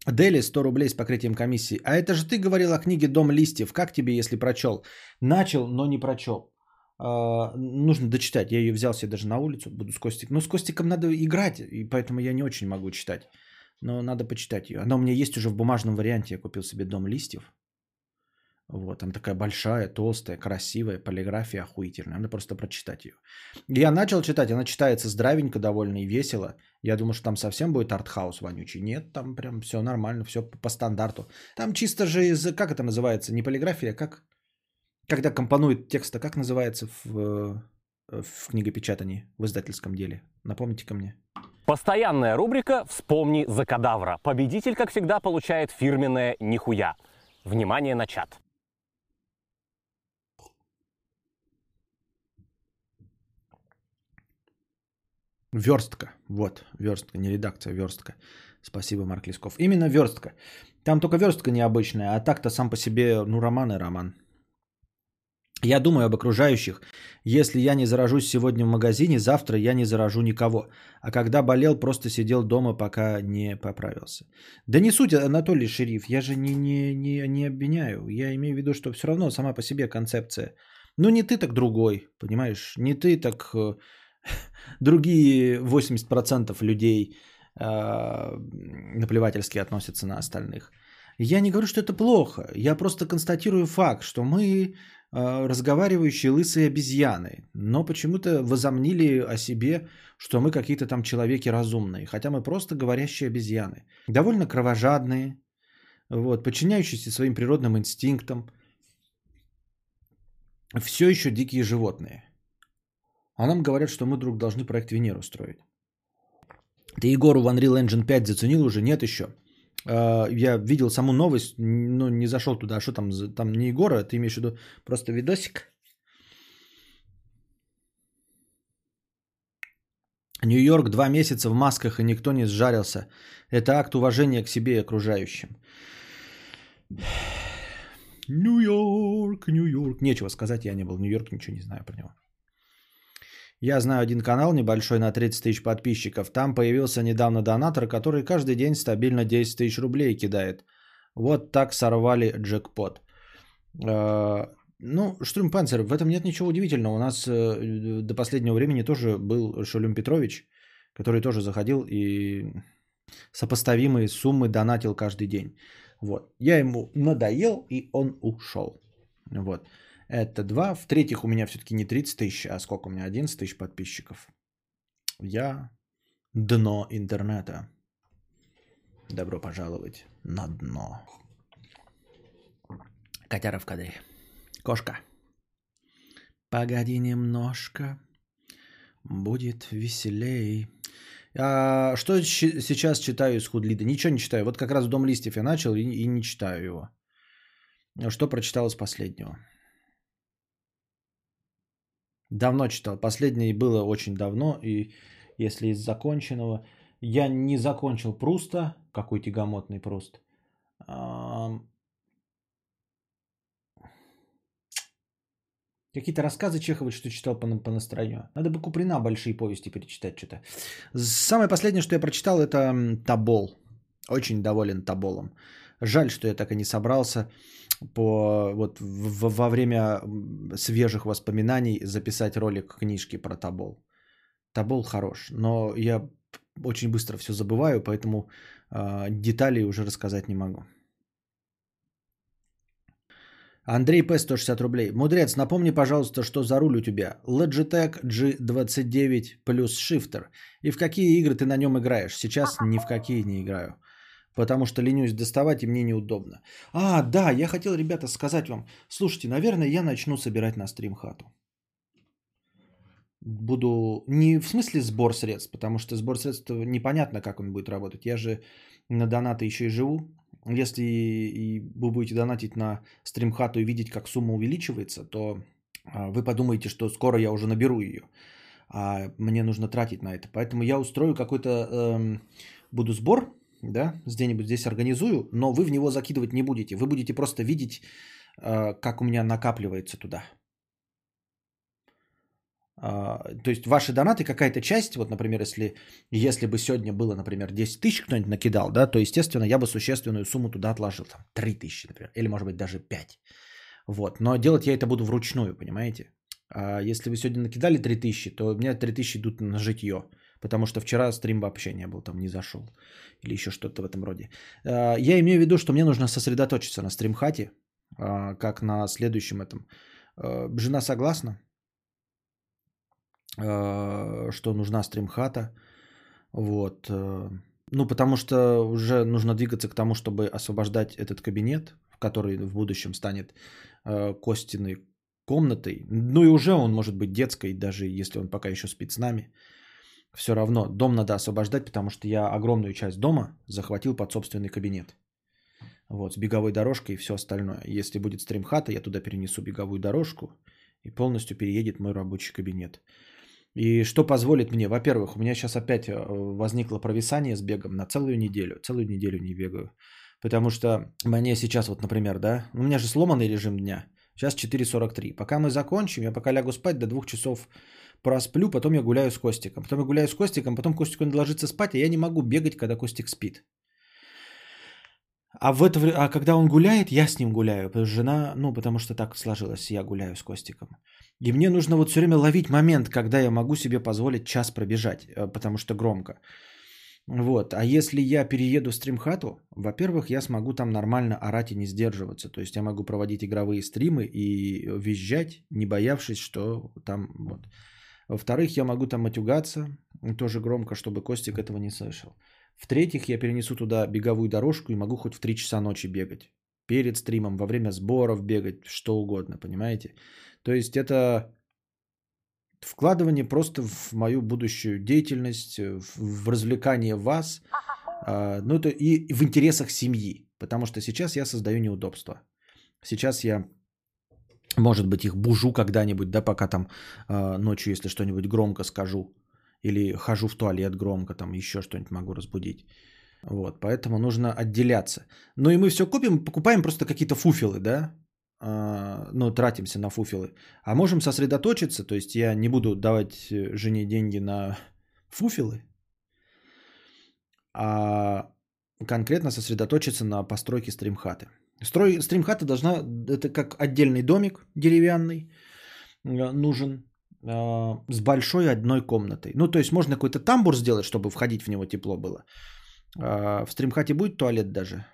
Дели 100 рублей с покрытием комиссии. А это же ты говорил о книге «Дом листьев». Как тебе, если прочел? Начал, но не прочел. А, нужно дочитать. Я ее взял себе даже на улицу. Буду с Костиком. Но с Костиком надо играть, и поэтому я не очень могу читать. Но надо почитать ее. Она у меня есть уже в бумажном варианте. Я купил себе «Дом листьев». Вот, там такая большая, толстая, красивая полиграфия охуительная. Надо просто прочитать ее. Я начал читать, она читается здравенько, довольно и весело. Я думал, что там совсем будет артхаус вонючий. Нет, там прям все нормально, все по стандарту. Там чисто же из, как это называется, не полиграфия, а как? Когда компонует текста, как называется в, в книгопечатании, в издательском деле? Напомните ко мне. Постоянная рубрика «Вспомни за кадавра». Победитель, как всегда, получает фирменное «Нихуя». Внимание на чат. Верстка. Вот, верстка, не редакция, верстка. Спасибо, Марк Лесков. Именно верстка. Там только верстка необычная, а так-то сам по себе, ну, роман и роман. Я думаю об окружающих. Если я не заражусь сегодня в магазине, завтра я не заражу никого. А когда болел, просто сидел дома, пока не поправился. Да не суть, Анатолий Шериф, я же не, не, не, не обвиняю. Я имею в виду, что все равно сама по себе концепция. Ну не ты, так другой, понимаешь? Не ты, так э, другие 80% людей э, наплевательски относятся на остальных. Я не говорю, что это плохо. Я просто констатирую факт, что мы э, разговаривающие лысые обезьяны, но почему-то возомнили о себе, что мы какие-то там человеки разумные, хотя мы просто говорящие обезьяны. Довольно кровожадные, вот, подчиняющиеся своим природным инстинктам, все еще дикие животные. А нам говорят, что мы вдруг должны проект Венеру строить. Ты Егору в Unreal Engine 5 заценил уже? Нет еще. А, я видел саму новость, но не зашел туда. А что там? Там не Егора, ты имеешь в виду просто видосик? Нью-Йорк два месяца в масках и никто не сжарился. Это акт уважения к себе и окружающим. <sighs> Нью-Йорк, Нью-Йорк. Нечего сказать, я не был в Нью-Йорке, ничего не знаю про него. Я знаю один канал небольшой на 30 тысяч подписчиков. Там появился недавно донатор, который каждый день стабильно 10 тысяч рублей кидает. Вот так сорвали джекпот. Э, ну, Штурмпанцер, в этом нет ничего удивительного. У нас э, до последнего времени тоже был Шулюм Петрович, который тоже заходил и сопоставимые суммы донатил каждый день. Вот. Я ему надоел, и он ушел. Вот. Это два. В-третьих, у меня все-таки не 30 тысяч, а сколько у меня? 11 тысяч подписчиков. Я дно интернета. Добро пожаловать на дно. Котяра в кадре. Кошка. Погоди немножко, будет веселей. А, что сейчас читаю из Худлида? Ничего не читаю. Вот как раз «Дом листьев» я начал и, и не читаю его. Что прочитал из последнего? Давно читал. Последнее было очень давно. И если из законченного... Я не закончил Пруста. Какой тягомотный Пруст. Какие-то рассказы Чехова, что читал по, по настроению. Надо бы Куприна большие повести перечитать что-то. Самое последнее, что я прочитал, это Табол. Очень доволен Таболом. Жаль, что я так и не собрался по, вот, в, во время свежих воспоминаний записать ролик книжки про Табол. Табол хорош, но я очень быстро все забываю, поэтому э, деталей уже рассказать не могу. Андрей П. 160 рублей. Мудрец, напомни, пожалуйста, что за руль у тебя? Logitech G29 плюс Shifter. И в какие игры ты на нем играешь? Сейчас ни в какие не играю потому что ленюсь доставать и мне неудобно. А, да, я хотел, ребята, сказать вам. Слушайте, наверное, я начну собирать на стрим хату. Буду не в смысле сбор средств, потому что сбор средств непонятно, как он будет работать. Я же на донаты еще и живу. Если вы будете донатить на стрим хату и видеть, как сумма увеличивается, то а, вы подумаете, что скоро я уже наберу ее. а мне нужно тратить на это. Поэтому я устрою какой-то, эм, буду сбор, да, где-нибудь здесь организую, но вы в него закидывать не будете. Вы будете просто видеть, э, как у меня накапливается туда. Uh, то есть ваши донаты, какая-то часть, вот, например, если, если бы сегодня было, например, 10 тысяч кто-нибудь накидал, да, то, естественно, я бы существенную сумму туда отложил, там, 3 тысячи, например, или, может быть, даже 5. Вот, но делать я это буду вручную, понимаете? А если вы сегодня накидали 3 тысячи, то у меня 3 тысячи идут на житье, потому что вчера стрим вообще не был, там, не зашел, или еще что-то в этом роде. Uh, я имею в виду, что мне нужно сосредоточиться на стримхате, uh, как на следующем этом. Жена согласна? Что нужна стримхата. Вот. Э, ну, потому что уже нужно двигаться к тому, чтобы освобождать этот кабинет, который в будущем станет э, Костиной комнатой. Ну и уже он может быть детской, даже если он пока еще спит с нами. Все равно дом надо освобождать, потому что я огромную часть дома захватил под собственный кабинет. Вот, с беговой дорожкой и все остальное. Если будет стримхата, я туда перенесу беговую дорожку и полностью переедет мой рабочий кабинет. И что позволит мне? Во-первых, у меня сейчас опять э, возникло провисание с бегом на целую неделю. Целую неделю не бегаю. Потому что мне сейчас, вот, например, да, у меня же сломанный режим дня. Сейчас 4.43. Пока мы закончим, я пока лягу спать до двух часов просплю, потом я гуляю с Костиком. Потом я гуляю с Костиком, потом Костик он ложится спать, а я не могу бегать, когда Костик спит. А, в это, а когда он гуляет, я с ним гуляю. Потому что жена, ну, потому что так сложилось, я гуляю с Костиком. И мне нужно вот все время ловить момент, когда я могу себе позволить час пробежать, э, потому что громко. Вот. А если я перееду в стримхату, во-первых, я смогу там нормально орать и не сдерживаться. То есть я могу проводить игровые стримы и визжать, не боявшись, что там вот. Во-вторых, я могу там матюгаться, тоже громко, чтобы Костик этого не слышал. В-третьих, я перенесу туда беговую дорожку и могу хоть в 3 часа ночи бегать. Перед стримом, во время сборов бегать, что угодно, понимаете? То есть это вкладывание просто в мою будущую деятельность, в развлекание вас, а, ну это и в интересах семьи, потому что сейчас я создаю неудобства. Сейчас я, может быть, их бужу когда-нибудь, да, пока там а, ночью, если что-нибудь громко скажу, или хожу в туалет громко, там еще что-нибудь могу разбудить. Вот, поэтому нужно отделяться. Ну и мы все купим, покупаем просто какие-то фуфелы, да, а, ну, тратимся на фуфелы. А можем сосредоточиться, то есть я не буду давать э, жене деньги на фуфелы, а конкретно сосредоточиться на постройке стримхаты. Строй, стримхата должна, это как отдельный домик деревянный, э, нужен э, с большой одной комнатой. Ну, то есть можно какой-то тамбур сделать, чтобы входить в него тепло было. Э, в стримхате будет туалет даже?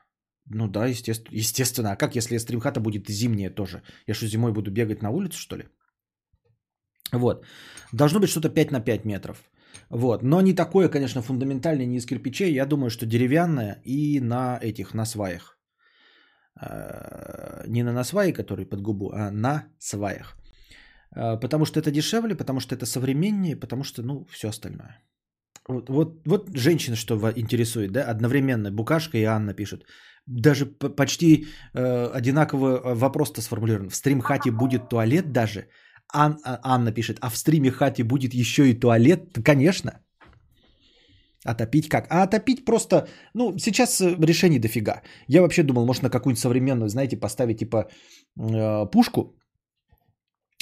Ну да, естественно. естественно. А как, если стримхата будет зимняя тоже? Я что, зимой буду бегать на улицу, что ли? Вот. Должно быть что-то 5 на 5 метров. Вот. Но не такое, конечно, фундаментальное, не из кирпичей. Я думаю, что деревянное и на этих, на сваях. Э, не на насвае, который под губу, а на сваях. Э, потому что это дешевле, потому что это современнее, потому что, ну, все остальное. Вот, вот, вот женщина что интересует, да? Одновременно Букашка и Анна пишут даже почти э, одинаково э, вопрос-то сформулирован. В стрим-хате будет туалет даже? Ан, а, Анна пишет, а в стриме хате будет еще и туалет? Конечно. Отопить как? А отопить просто, ну, сейчас э, решений дофига. Я вообще думал, может на какую-нибудь современную, знаете, поставить типа э, пушку,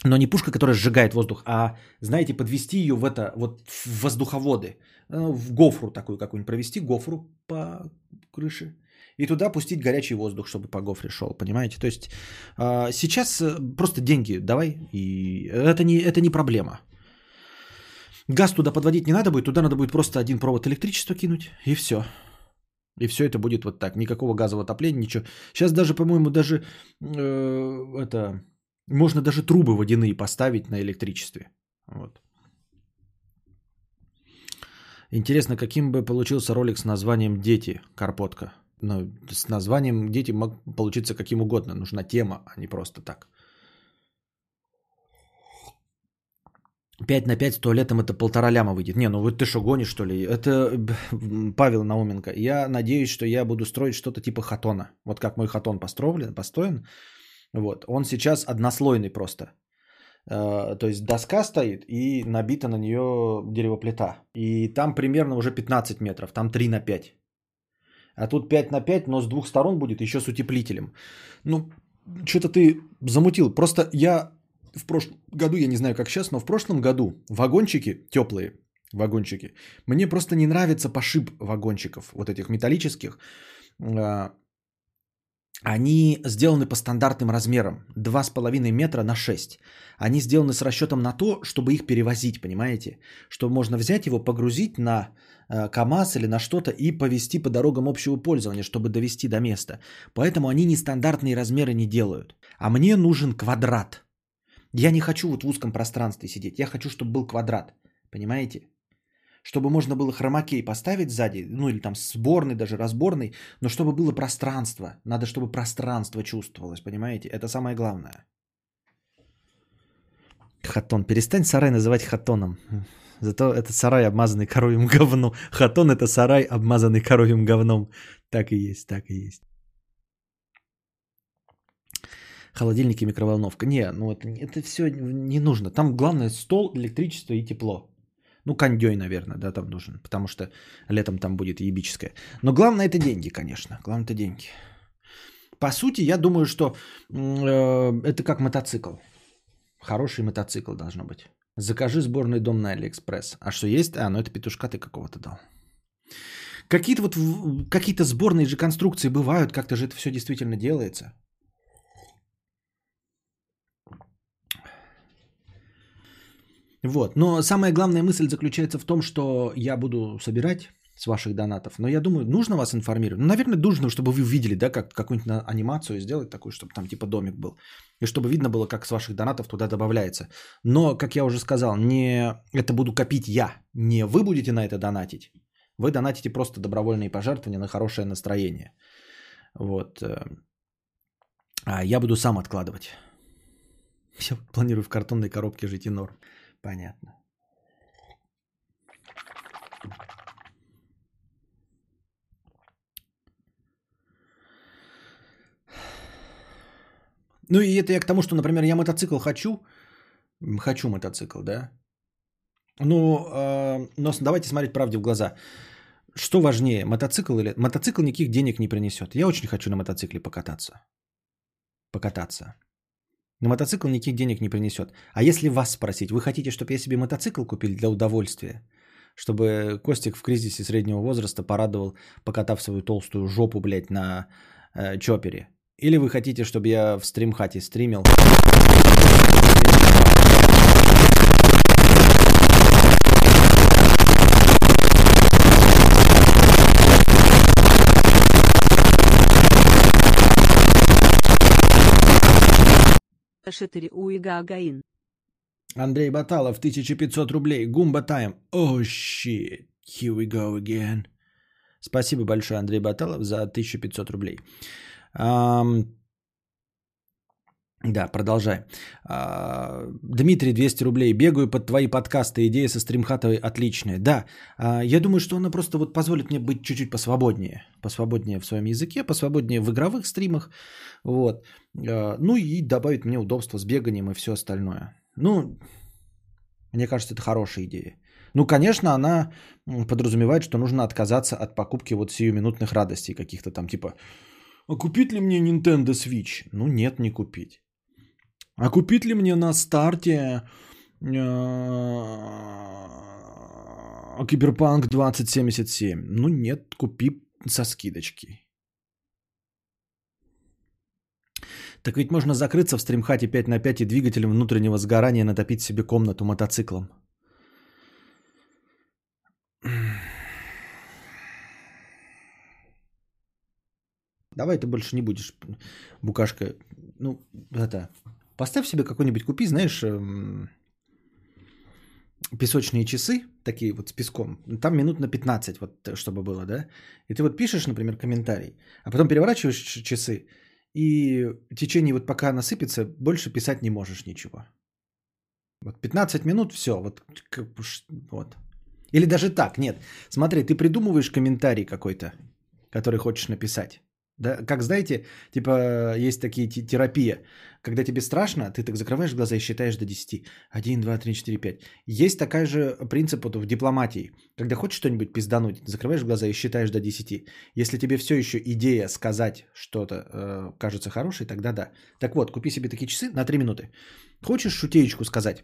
но не пушка, которая сжигает воздух, а, знаете, подвести ее в это, вот в воздуховоды, э, в гофру такую какую-нибудь провести, гофру по крыше, и туда пустить горячий воздух, чтобы по гофре шел, понимаете? То есть а, сейчас э, просто деньги давай, и это не, это не проблема. Газ туда подводить не надо будет, туда надо будет просто один провод электричества кинуть, и все. И все это будет вот так. Никакого газового отопления, ничего. Сейчас даже, по-моему, даже э, это можно даже трубы водяные поставить на электричестве. Вот. Интересно, каким бы получился ролик с названием «Дети» Карпотка? Ну, с названием дети могут получиться каким угодно. Нужна тема, а не просто так. 5 на 5 с туалетом это полтора ляма выйдет. Не, ну вот ты что, гонишь, что ли? Это Павел Науменко. Я надеюсь, что я буду строить что-то типа хатона. Вот как мой хатон построен, построен. Вот. Он сейчас однослойный просто. Э, то есть доска стоит и набита на нее деревоплита. И там примерно уже 15 метров, там 3 на 5. А тут 5 на 5, но с двух сторон будет еще с утеплителем. Ну, что-то ты замутил. Просто я в прошлом году, я не знаю как сейчас, но в прошлом году вагончики теплые, вагончики, мне просто не нравится пошиб вагончиков, вот этих металлических. А, они сделаны по стандартным размерам. 2,5 метра на 6. Они сделаны с расчетом на то, чтобы их перевозить, понимаете? Что можно взять его, погрузить на э, КАМАЗ или на что-то и повезти по дорогам общего пользования, чтобы довести до места. Поэтому они нестандартные размеры не делают. А мне нужен квадрат. Я не хочу вот в узком пространстве сидеть. Я хочу, чтобы был квадрат. Понимаете? чтобы можно было хромакей поставить сзади, ну или там сборный, даже разборный, но чтобы было пространство. Надо, чтобы пространство чувствовалось, понимаете? Это самое главное. Хатон. Перестань сарай называть хатоном. Зато это сарай, обмазанный коровьим говном. Хатон это сарай, обмазанный коровьим говном. Так и есть, так и есть. Холодильник и микроволновка. Не, ну это, это все не нужно. Там главное стол, электричество и тепло. Ну, кондей, наверное, да, там нужен, потому что летом там будет ебическое. Но главное это деньги, конечно. Главное это деньги. По сути, я думаю, что э, это как мотоцикл. Хороший мотоцикл должно быть. Закажи сборный дом на Алиэкспресс. А что есть? А, ну это петушка ты какого-то дал. Какие-то вот какие-то сборные же конструкции бывают, как-то же это все действительно делается. Вот. Но самая главная мысль заключается в том, что я буду собирать с ваших донатов. Но я думаю, нужно вас информировать. Ну, наверное, нужно, чтобы вы увидели, да, как какую-нибудь анимацию сделать такую, чтобы там типа домик был. И чтобы видно было, как с ваших донатов туда добавляется. Но, как я уже сказал, не это буду копить я. Не вы будете на это донатить. Вы донатите просто добровольные пожертвования на хорошее настроение. Вот. Э, а я буду сам откладывать. <laughs> Я планирую в картонной коробке жить и норм. Понятно. Ну и это я к тому, что, например, я мотоцикл хочу, хочу мотоцикл, да. Ну, э, но давайте смотреть правде в глаза. Что важнее, мотоцикл или... Мотоцикл никаких денег не принесет. Я очень хочу на мотоцикле покататься. Покататься. Но мотоцикл никаких денег не принесет. А если вас спросить, вы хотите, чтобы я себе мотоцикл купил для удовольствия? Чтобы Костик в кризисе среднего возраста порадовал, покатав свою толстую жопу, блядь, на э, чопере? Или вы хотите, чтобы я в стримхате стримил? Шатыри Уига Агаин. Андрей Баталов, 1500 рублей. Гумба Тайм. О, shit. Here we go again. Спасибо большое, Андрей Баталов, за 1500 рублей. Um, да, продолжай. Uh, Дмитрий, 200 рублей. Бегаю под твои подкасты. Идея со стримхатовой отличная. Да, uh, я думаю, что она просто вот позволит мне быть чуть-чуть посвободнее. Посвободнее в своем языке, посвободнее в игровых стримах. Вот. А, ну и добавить мне удобство с беганием и все остальное. Ну, мне кажется, это хорошая идея. Ну, конечно, она подразумевает, что нужно отказаться от покупки вот сиюминутных радостей каких-то там, типа, а купить ли мне Nintendo Switch? Ну, нет, не купить. А купить ли мне на старте Киберпанк 2077? Ну, нет, купи со скидочки. Так ведь можно закрыться в стримхате 5 на 5 и двигателем внутреннего сгорания натопить себе комнату мотоциклом. Давай ты больше не будешь, букашка. Ну, это, поставь себе какой-нибудь, купи, знаешь, эм, песочные часы, такие вот с песком. Там минут на 15, вот, чтобы было, да? И ты вот пишешь, например, комментарий, а потом переворачиваешь часы, и в течение вот пока насыпется, больше писать не можешь ничего. Вот 15 минут, все, вот, вот. Или даже так, нет. Смотри, ты придумываешь комментарий какой-то, который хочешь написать. Да, как знаете, типа есть такие те- терапия, когда тебе страшно, ты так закрываешь глаза и считаешь до 10. 1, 2, 3, 4, 5. Есть такой же принцип вот в дипломатии. Когда хочешь что-нибудь пиздануть, закрываешь глаза и считаешь до 10. Если тебе все еще идея сказать что-то э, кажется хорошей, тогда да. Так вот, купи себе такие часы на 3 минуты. Хочешь шутеечку сказать?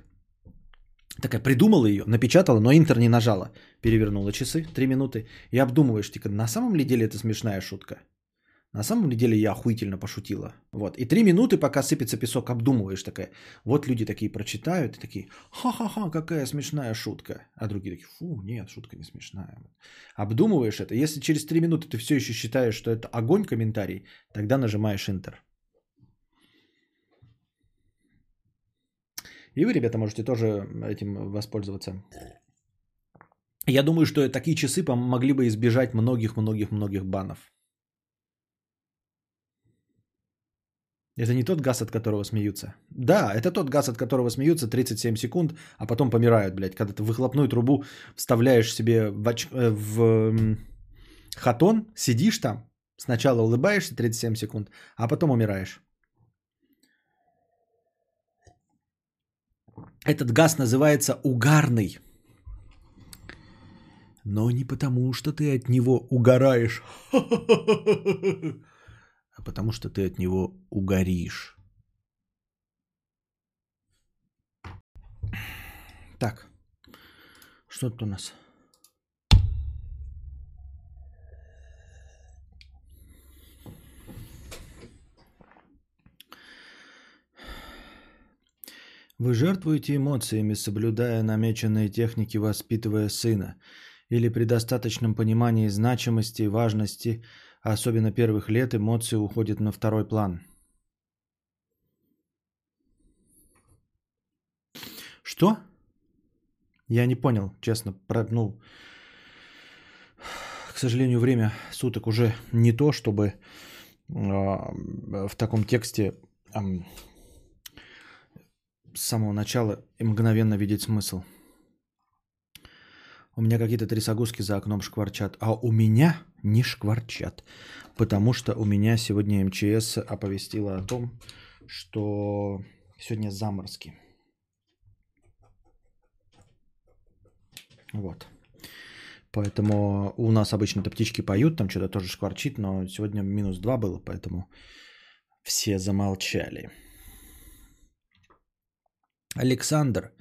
Такая придумала ее, напечатала, но интер не нажала. Перевернула часы, 3 минуты. И обдумываешь, типа, на самом ли деле это смешная шутка? На самом деле я охуительно пошутила. Вот. И три минуты, пока сыпется песок, обдумываешь такая. Вот люди такие прочитают и такие, ха-ха-ха, какая смешная шутка. А другие такие, фу, нет, шутка не смешная. Обдумываешь это. Если через три минуты ты все еще считаешь, что это огонь комментарий, тогда нажимаешь Enter. И вы, ребята, можете тоже этим воспользоваться. Я думаю, что такие часы помогли бы избежать многих-многих-многих банов. Это не тот газ, от которого смеются. Да, это тот газ, от которого смеются 37 секунд, а потом помирают, блядь. Когда ты выхлопную трубу вставляешь себе в, оч... э, в хатон, сидишь там, сначала улыбаешься 37 секунд, а потом умираешь. Этот газ называется угарный. Но не потому, что ты от него угораешь. <laughs> а потому что ты от него угоришь. Так, что тут у нас? Вы жертвуете эмоциями, соблюдая намеченные техники, воспитывая сына, или при достаточном понимании значимости и важности – особенно первых лет эмоции уходят на второй план. Что? Я не понял, честно. Ну, к сожалению, время суток уже не то, чтобы э, в таком тексте э, с самого начала мгновенно видеть смысл. У меня какие-то трясогузки за окном шкварчат, а у меня не шкварчат, потому что у меня сегодня МЧС оповестила о том, что сегодня заморозки. Вот. Поэтому у нас обычно-то птички поют, там что-то тоже шкварчит, но сегодня минус 2 было, поэтому все замолчали. Александр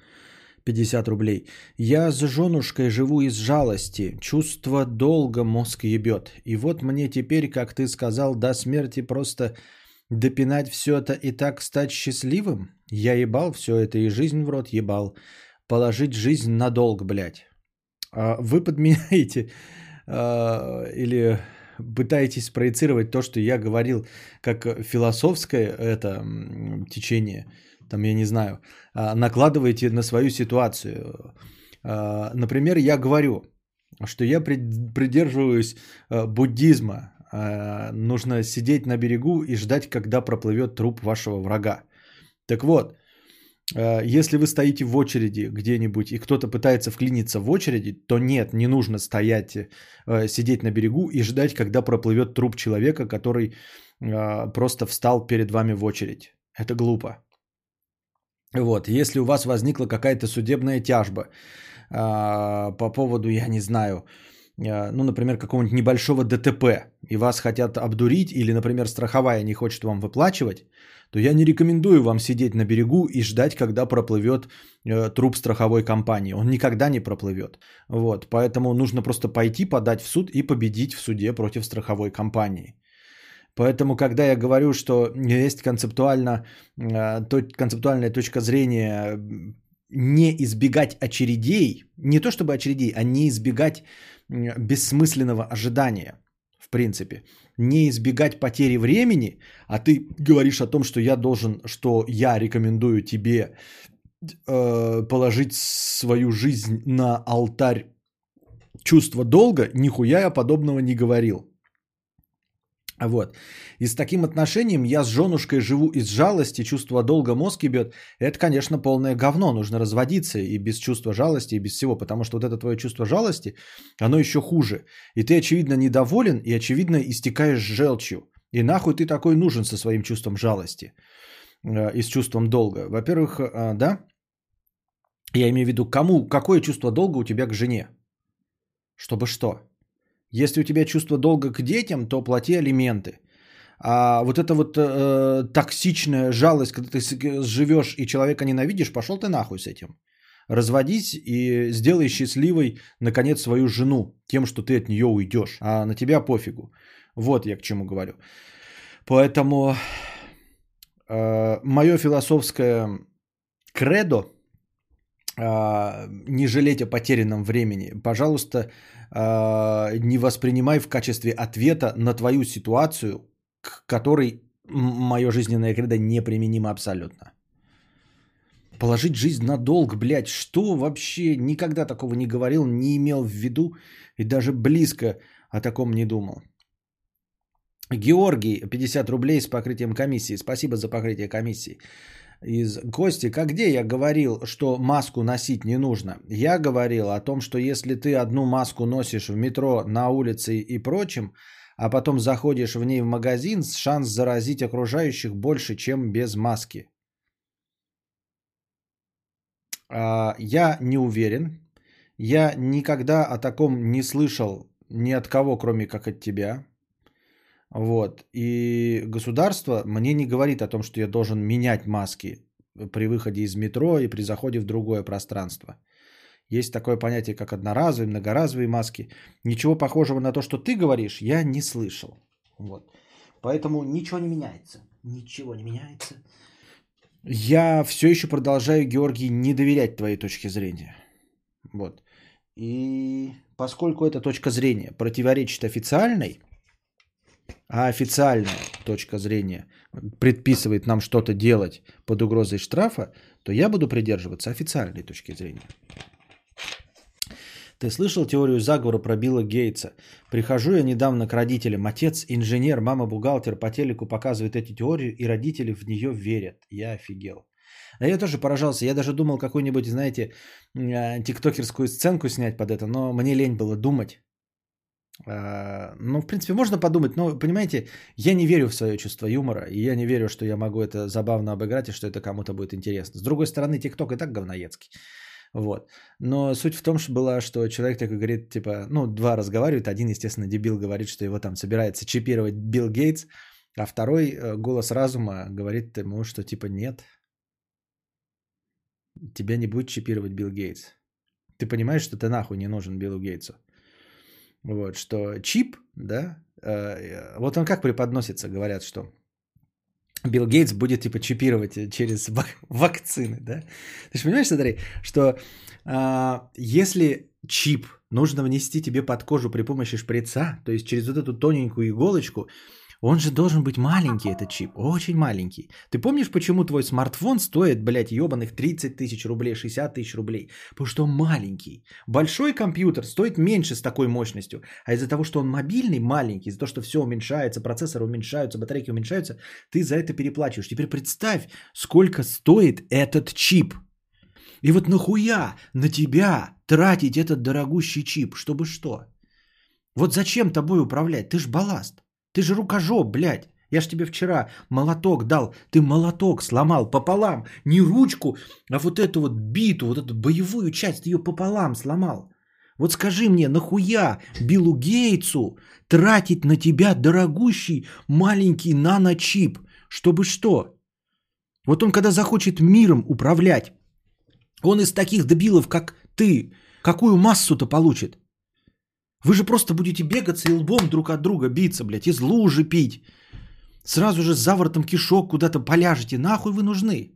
50 рублей. Я с женушкой живу из жалости. Чувство долга мозг ебет. И вот мне теперь, как ты сказал, до смерти просто допинать все это и так стать счастливым? Я ебал все это и жизнь в рот ебал. Положить жизнь на долг, блядь. А вы подменяете а, или пытаетесь проецировать то, что я говорил, как философское это течение – там, я не знаю, а, накладываете на свою ситуацию. А, например, я говорю, что я придерживаюсь а, буддизма. Нужно сидеть на берегу и ждать, когда проплывет труп вашего врага. Так вот, если вы стоите в очереди где-нибудь и кто-то пытается вклиниться в очереди, то нет, не нужно стоять, сидеть на берегу и ждать, когда проплывет труп человека, который просто встал перед вами в очередь. Это глупо. Вот, если у вас возникла какая-то судебная тяжба э, по поводу, я не знаю, э, ну, например, какого-нибудь небольшого ДТП, и вас хотят обдурить, или, например, страховая не хочет вам выплачивать, то я не рекомендую вам сидеть на берегу и ждать, когда проплывет э, труп страховой компании. Он никогда не проплывет. Вот, поэтому нужно просто пойти подать в суд и победить в суде против страховой компании. Поэтому, когда я говорю, что есть концептуально, э, концептуальная точка зрения не избегать очередей, не то чтобы очередей, а не избегать бессмысленного ожидания, в принципе. Не избегать потери времени, а ты говоришь о том, что я должен, что я рекомендую тебе э, положить свою жизнь на алтарь чувства долга, нихуя я подобного не говорил. Вот. И с таким отношением я с женушкой живу из жалости, чувство долга мозг ебет. Это, конечно, полное говно. Нужно разводиться и без чувства жалости, и без всего. Потому что вот это твое чувство жалости, оно еще хуже. И ты, очевидно, недоволен и, очевидно, истекаешь желчью. И нахуй ты такой нужен со своим чувством жалости э, и с чувством долга. Во-первых, э, да, я имею в виду, кому, какое чувство долга у тебя к жене? Чтобы что? Если у тебя чувство долга к детям, то плати алименты. А вот эта вот э, токсичная жалость, когда ты живешь и человека ненавидишь, пошел ты нахуй с этим. Разводись и сделай счастливой, наконец, свою жену тем, что ты от нее уйдешь, а на тебя пофигу. Вот я к чему говорю. Поэтому э, мое философское кредо не жалеть о потерянном времени. Пожалуйста, э, не воспринимай в качестве ответа на твою ситуацию, к которой мое жизненное кредо неприменимо абсолютно. Положить жизнь на долг, блядь, что вообще никогда такого не говорил, не имел в виду и даже близко о таком не думал. Георгий, 50 рублей с покрытием комиссии. Спасибо за покрытие комиссии. Из Кости, как где я говорил, что маску носить не нужно? Я говорил о том, что если ты одну маску носишь в метро, на улице и прочем, а потом заходишь в ней в магазин, шанс заразить окружающих больше, чем без маски. А, Я не уверен. Я никогда о таком не слышал ни от кого, кроме как от тебя. Вот. И государство мне не говорит о том, что я должен менять маски при выходе из метро и при заходе в другое пространство. Есть такое понятие, как одноразовые, многоразовые маски. Ничего похожего на то, что ты говоришь, я не слышал. Вот. Поэтому ничего не меняется. Ничего не меняется. Я все еще продолжаю, Георгий, не доверять твоей точке зрения. Вот. И поскольку эта точка зрения противоречит официальной, а официальная точка зрения предписывает нам что-то делать под угрозой штрафа, то я буду придерживаться официальной точки зрения. Ты слышал теорию заговора про Билла Гейтса? Прихожу я недавно к родителям. Отец инженер, мама бухгалтер по телеку показывает эту теорию, и родители в нее верят. Я офигел. А я тоже поражался. Я даже думал какую-нибудь, знаете, э, тиктокерскую сценку снять под это, но мне лень было думать. А, Ну, в принципе, можно подумать, но, понимаете, я не верю в свое чувство юмора, и я не верю, что я могу это забавно обыграть, и что это кому-то будет интересно. С другой стороны, ТикТок и так говноедский. Вот. Но суть в том, что была, что человек такой говорит, типа, ну, два разговаривают, один, естественно, дебил говорит, что его там собирается чипировать Билл Гейтс, а второй э, голос разума говорит ему, что типа нет, тебя не будет чипировать Билл Гейтс. Ты понимаешь, что ты нахуй не нужен Биллу Гейтсу. Вот, что чип, да, э, вот он как преподносится, говорят, что Билл Гейтс будет типа чипировать через вак- <laughs> вакцины, да? Ты же понимаешь, смотри, что а, если чип нужно внести тебе под кожу при помощи шприца, то есть через вот эту тоненькую иголочку, он же должен быть маленький, этот чип, очень маленький. Ты помнишь, почему твой смартфон стоит, блядь, ебаных 30 тысяч рублей, 60 тысяч рублей? Потому что он маленький. Большой компьютер стоит меньше с такой мощностью, а из-за того, что он мобильный, маленький, из-за того, что все уменьшается, процессоры уменьшаются, батарейки уменьшаются, ты за это переплачиваешь. Теперь представь, сколько стоит этот чип. И вот нахуя на тебя тратить этот дорогущий чип, чтобы что? Вот зачем тобой управлять? Ты ж балласт. Ты же рукожоп, блядь. Я ж тебе вчера молоток дал. Ты молоток сломал пополам. Не ручку, а вот эту вот биту, вот эту боевую часть, ты ее пополам сломал. Вот скажи мне, нахуя Биллу Гейтсу тратить на тебя дорогущий маленький наночип? Чтобы что? Вот он когда захочет миром управлять, он из таких дебилов, как ты, какую массу-то получит? Вы же просто будете бегаться и лбом друг от друга биться, блядь, из лужи пить. Сразу же с заворотом кишок куда-то поляжете. Нахуй вы нужны?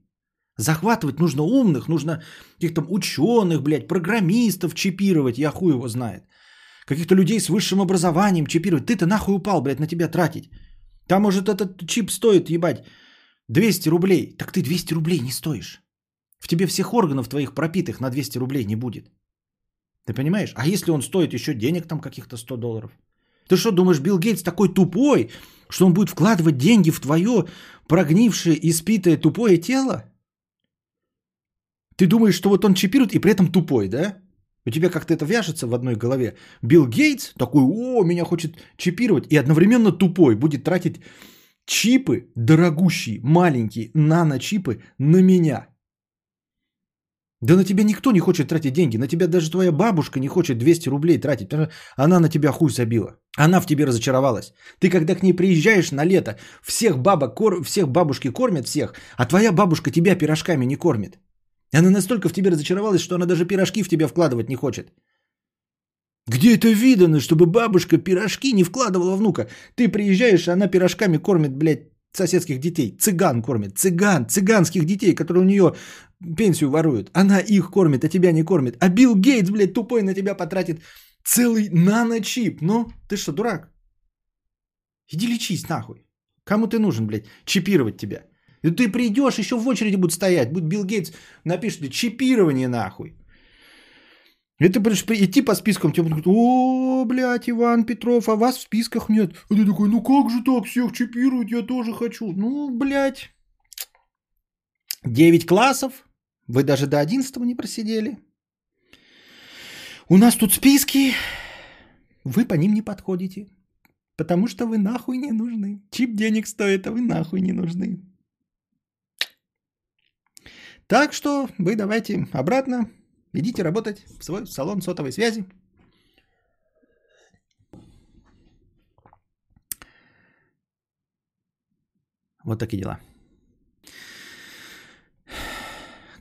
Захватывать нужно умных, нужно каких-то ученых, блядь, программистов чипировать, я хуй его знает. Каких-то людей с высшим образованием чипировать. Ты-то нахуй упал, блядь, на тебя тратить. Там, может, этот чип стоит, ебать, 200 рублей. Так ты 200 рублей не стоишь. В тебе всех органов твоих пропитых на 200 рублей не будет. Ты понимаешь? А если он стоит еще денег там каких-то 100 долларов? Ты что, думаешь, Билл Гейтс такой тупой, что он будет вкладывать деньги в твое прогнившее, испитое, тупое тело? Ты думаешь, что вот он чипирует и при этом тупой, да? У тебя как-то это вяжется в одной голове. Билл Гейтс такой, о, меня хочет чипировать, и одновременно тупой будет тратить чипы дорогущие, маленькие наночипы на меня. Да на тебя никто не хочет тратить деньги. На тебя даже твоя бабушка не хочет 200 рублей тратить. потому что Она на тебя хуй забила. Она в тебе разочаровалась. Ты когда к ней приезжаешь на лето, всех бабок, кор... всех бабушки кормят всех, а твоя бабушка тебя пирожками не кормит. Она настолько в тебе разочаровалась, что она даже пирожки в тебя вкладывать не хочет. Где это видано, чтобы бабушка пирожки не вкладывала внука? Ты приезжаешь, а она пирожками кормит, блядь, соседских детей. Цыган кормит. Цыган, цыганских детей, которые у нее пенсию воруют. Она их кормит, а тебя не кормит. А Билл Гейтс, блядь, тупой на тебя потратит целый наночип. Ну, ты что, дурак? Иди лечись нахуй. Кому ты нужен, блядь, чипировать тебя? И ты придешь, еще в очереди будут стоять. Будет Билл Гейтс напишет чипирование нахуй. И ты будешь идти по спискам, тебе будут говорить, о, блядь, Иван Петров, а вас в списках нет. А ты такой, ну как же так, всех чипируют, я тоже хочу. Ну, блядь, 9 классов, вы даже до 11 не просидели. У нас тут списки, вы по ним не подходите, потому что вы нахуй не нужны. Чип денег стоит, а вы нахуй не нужны. Так что вы давайте обратно идите работать в свой салон сотовой связи. Вот такие дела.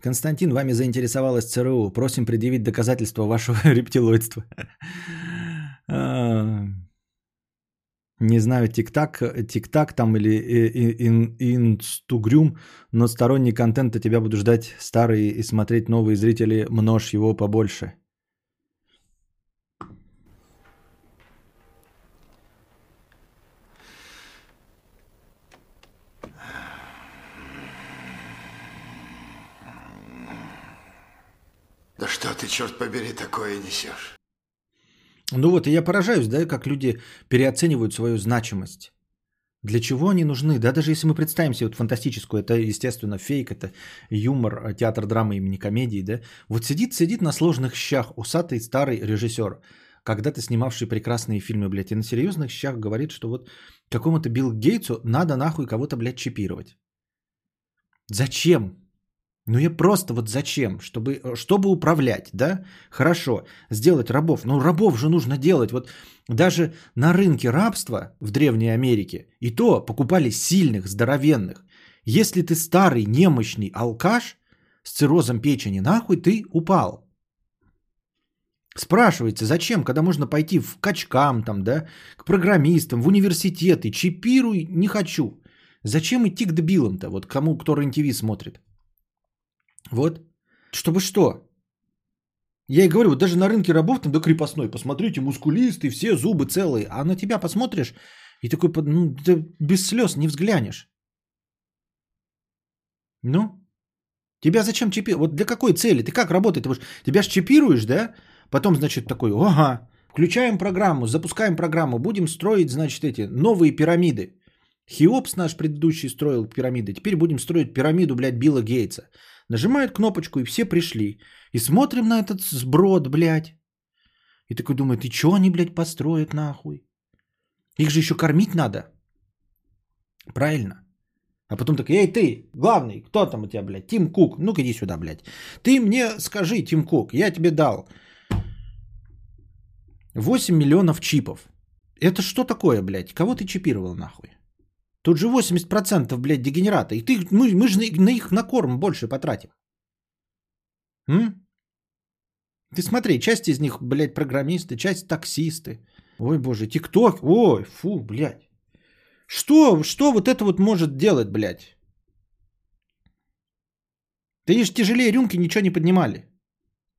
Константин, вами заинтересовалась ЦРУ. Просим предъявить доказательства вашего <laughs> рептилоидства. А, Не знаю, тик-так, тик-так там или инстугрюм, но сторонний контент от тебя буду ждать старый и смотреть новые зрители, множь его побольше. Да что ты, черт побери, такое несешь? Ну вот, и я поражаюсь, да, как люди переоценивают свою значимость. Для чего они нужны? Да, даже если мы представим себе вот фантастическую, это, естественно, фейк, это юмор, э, театр драмы имени комедии, да. Вот сидит, сидит на сложных щах усатый старый режиссер, когда-то снимавший прекрасные фильмы, блядь, и на серьезных щах говорит, что вот какому-то Билл Гейтсу надо нахуй кого-то, блядь, чипировать. Зачем? Ну я просто вот зачем? Чтобы, э, чтобы управлять, да? Хорошо, сделать рабов. Ну рабов же нужно делать. Вот даже на рынке рабства в Древней Америке и то покупали сильных, здоровенных. Если ты старый, немощный алкаш с циррозом печени, нахуй ты упал. Спрашивается, зачем, когда можно пойти в качкам, там, да, к программистам, в университеты, чипируй, не хочу. Зачем идти к дебилам-то, вот кому, кто рен смотрит? Вот. Чтобы что? Я и говорю, вот даже на рынке рабов там до крепостной, посмотрите, мускулистый, все зубы целые, а на тебя посмотришь и такой, ну, ты без слез не взглянешь. Ну? Тебя зачем чипировать? Вот для какой цели? Ты как работает? Ты Тебя ж чипируешь, да? Потом, значит, такой, ага, включаем программу, запускаем программу, будем строить, значит, эти новые пирамиды. Хеопс наш предыдущий строил пирамиды, теперь будем строить пирамиду, блядь, Билла Гейтса. Нажимает кнопочку, и все пришли. И смотрим на этот сброд, блядь. И такой думает, и чё они, блядь, построят нахуй? Их же еще кормить надо. Правильно? А потом такой, эй, ты, главный, кто там у тебя, блядь? Тим Кук, ну-ка иди сюда, блядь. Ты мне скажи, Тим Кук, я тебе дал 8 миллионов чипов. Это что такое, блядь? Кого ты чипировал нахуй? Тут же 80% блядь, дегенерата. И ты, мы, мы же на, на их на корм больше потратим. М? Ты смотри, часть из них, блядь, программисты, часть таксисты. Ой, боже, тикток. Ой, фу, блядь. Что, что вот это вот может делать, блядь? Ты же тяжелее рюмки ничего не поднимали.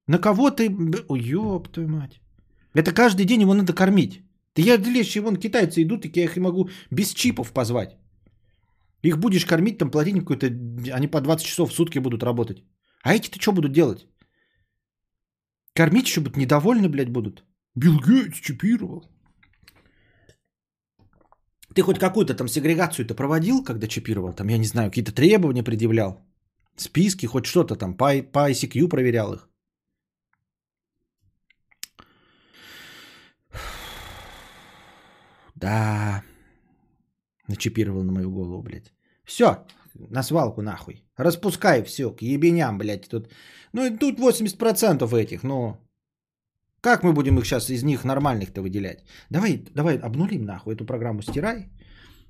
На кого ты... Ой, ёб твою мать. Это каждый день его надо кормить. Ты я легче, вон китайцы идут, так я их и могу без чипов позвать. Их будешь кормить, там платить какой-то... Они по 20 часов в сутки будут работать. А эти-то что будут делать? Кормить еще будут недовольны, блядь, будут. Билл Гейтс чипировал. Ты хоть какую-то там сегрегацию-то проводил, когда чипировал? Там, я не знаю, какие-то требования предъявлял? Списки, хоть что-то там, по, по ICQ проверял их? Да. Начипировал на мою голову, блядь. Все, на свалку нахуй. Распускай все, к ебеням, блядь. Тут... Ну и тут 80% этих, но... Как мы будем их сейчас из них нормальных-то выделять? Давай, давай обнулим нахуй эту программу, стирай.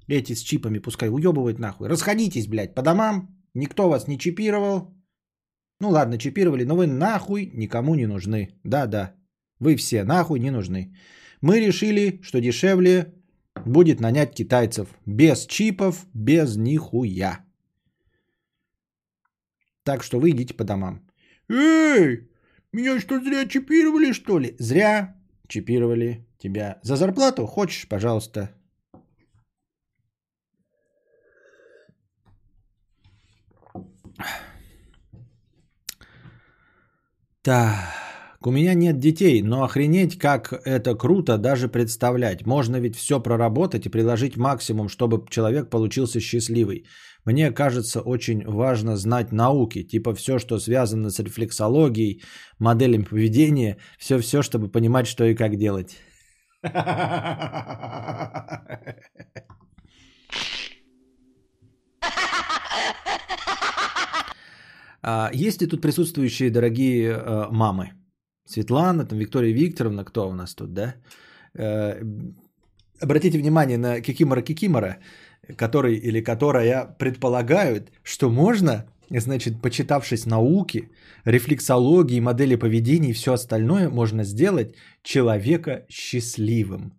Эти с чипами пускай уебывают нахуй. Расходитесь, блядь, по домам. Никто вас не чипировал. Ну ладно, чипировали, но вы нахуй никому не нужны. Да-да, вы все нахуй не нужны. Мы решили, что дешевле будет нанять китайцев. Без чипов, без нихуя. Так что вы идите по домам. Эй, меня что, зря чипировали, что ли? Зря чипировали тебя. За зарплату хочешь, пожалуйста. Так, у меня нет детей, но охренеть, как это круто даже представлять. Можно ведь все проработать и приложить максимум, чтобы человек получился счастливый. Мне кажется, очень важно знать науки, типа все, что связано с рефлексологией, моделями поведения, все-все, чтобы понимать, что и как делать. <laughs> А, есть ли тут присутствующие дорогие э, мамы? Светлана, там Виктория Викторовна, кто у нас тут, да? Э, обратите внимание на Кикимора Кикимора, который или которая предполагают, что можно, значит, почитавшись науки, рефлексологии, модели поведения и все остальное, можно сделать человека счастливым.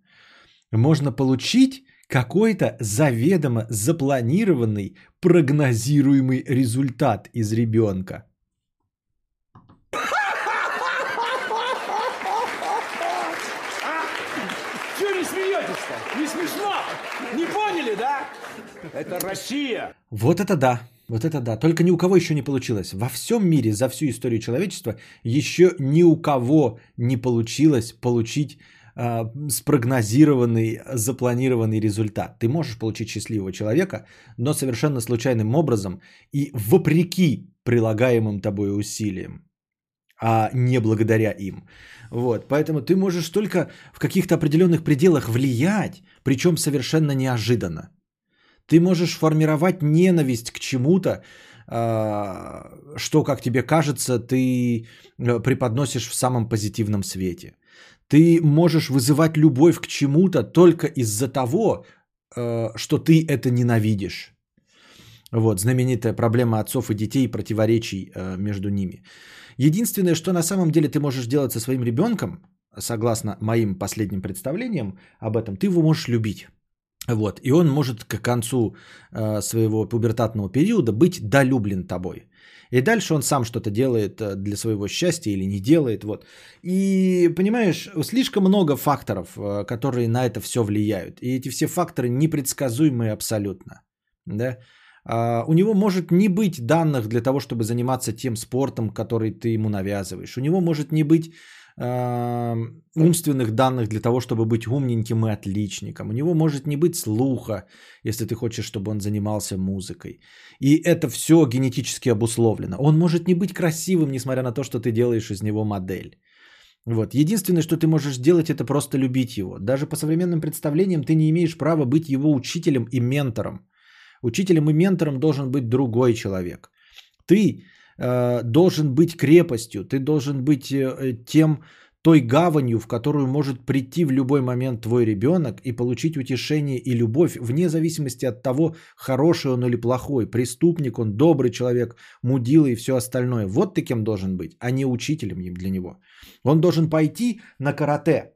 Можно получить какой-то заведомо запланированный, прогнозируемый результат из ребенка. Чего не смеетесь-то? Не смешно? Не поняли, да? Это Россия. Вот это да. Вот это да. Только ни у кого еще не получилось. Во всем мире за всю историю человечества еще ни у кого не получилось получить э, спрогнозированный, запланированный результат. Ты можешь получить счастливого человека, но совершенно случайным образом и вопреки прилагаемым тобой усилиям, а не благодаря им. Вот, поэтому ты можешь только в каких-то определенных пределах влиять, причем совершенно неожиданно. Ты можешь формировать ненависть к чему-то, а, что, как тебе кажется, ты э, преподносишь в самом позитивном свете. Ты можешь вызывать любовь к чему-то только из-за того, э, что ты это ненавидишь. Вот, знаменитая проблема отцов и детей и противоречий э, между ними. Единственное, что на самом деле ты можешь делать со своим ребенком, согласно моим последним представлениям об этом, ты его можешь любить. Вот, и он может к концу э, своего пубертатного периода быть долюблен тобой. И дальше он сам что-то делает э, для своего счастья или не делает. Вот. И понимаешь, слишком много факторов, э, которые на это все влияют. И эти все факторы непредсказуемые абсолютно. Да? А, у него может не быть данных для того, чтобы заниматься тем спортом, который ты ему навязываешь. У него может не быть умственных данных для того, чтобы быть умненьким и отличником. У него может не быть слуха, если ты хочешь, чтобы он занимался музыкой. И это все генетически обусловлено. Он может не быть красивым, несмотря на то, что ты делаешь из него модель. Вот. Единственное, что ты можешь сделать, это просто любить его. Даже по современным представлениям ты не имеешь права быть его учителем и ментором. Учителем и ментором должен быть другой человек. Ты э, должен быть крепостью, ты должен быть э, тем, той гаванью, в которую может прийти в любой момент твой ребенок и получить утешение и любовь, вне зависимости от того, хороший он или плохой, преступник он, добрый человек, мудила и все остальное. Вот ты кем должен быть, а не учителем для него. Он должен пойти на карате,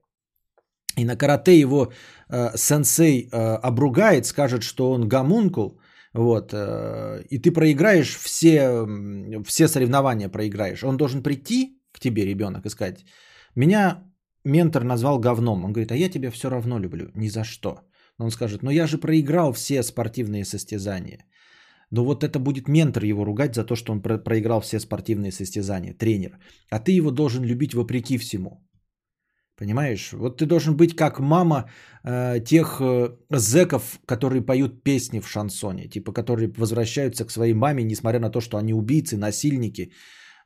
и на карате его э, сенсей э, обругает, скажет, что он гомункул, вот, э, и ты проиграешь все, все соревнования, проиграешь. Он должен прийти к тебе, ребенок, и сказать, меня ментор назвал говном. Он говорит, а я тебя все равно люблю, ни за что. Он скажет, ну я же проиграл все спортивные состязания. Но вот это будет ментор его ругать за то, что он проиграл все спортивные состязания, тренер. А ты его должен любить вопреки всему. Понимаешь? Вот ты должен быть как мама э, тех э, зеков, которые поют песни в шансоне, типа которые возвращаются к своей маме, несмотря на то, что они убийцы, насильники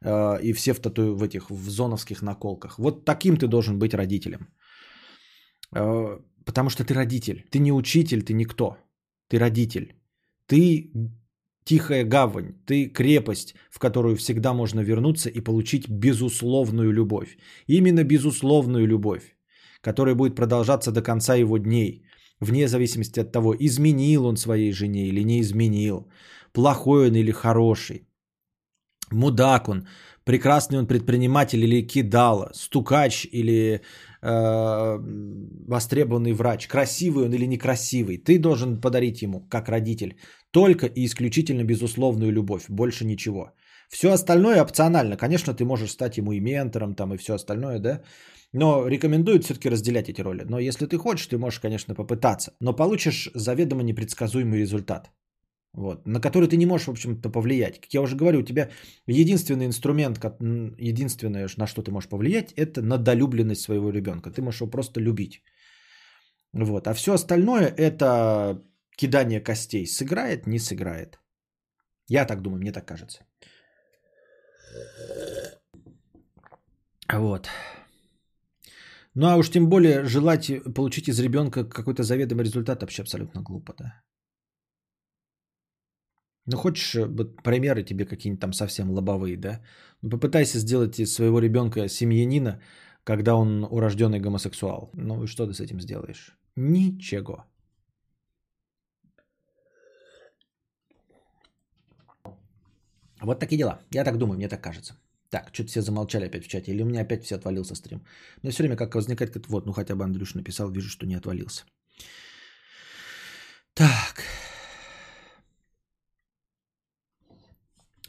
э, и все в, тату... в этих в зоновских наколках. Вот таким ты должен быть родителем. Э, Потому что ты родитель. Ты не учитель, ты никто. Ты родитель. Ты тихая гавань, ты крепость, в которую всегда можно вернуться и получить безусловную любовь. Именно безусловную любовь, которая будет продолжаться до конца его дней, вне зависимости от того, изменил он своей жене или не изменил, плохой он или хороший, мудак он, прекрасный он предприниматель или кидала, стукач или э, востребованный врач, красивый он или некрасивый. Ты должен подарить ему, как родитель, только и исключительно безусловную любовь, больше ничего. Все остальное опционально. Конечно, ты можешь стать ему и ментором, там, и все остальное, да. Но рекомендуют все-таки разделять эти роли. Но если ты хочешь, ты можешь, конечно, попытаться. Но получишь заведомо непредсказуемый результат. Вот, на который ты не можешь, в общем-то, повлиять. Как я уже говорю, у тебя единственный инструмент, единственное, на что ты можешь повлиять, это на долюбленность своего ребенка. Ты можешь его просто любить. Вот. А все остальное это кидание костей. Сыграет, не сыграет. Я так думаю, мне так кажется. Вот. Ну а уж тем более желать получить из ребенка какой-то заведомый результат вообще абсолютно глупо, да. Ну, хочешь э, примеры тебе какие-нибудь там совсем лобовые, да? Ну, попытайся сделать из своего ребенка семьянина, когда он урожденный гомосексуал. Ну и что ты с этим сделаешь? Ничего. Вот такие дела. Я так думаю, мне так кажется. Так, что-то все замолчали опять в чате. Или у меня опять все отвалился стрим. Но все время как возникает, как вот, ну хотя бы Андрюш написал, вижу, что не отвалился. Так.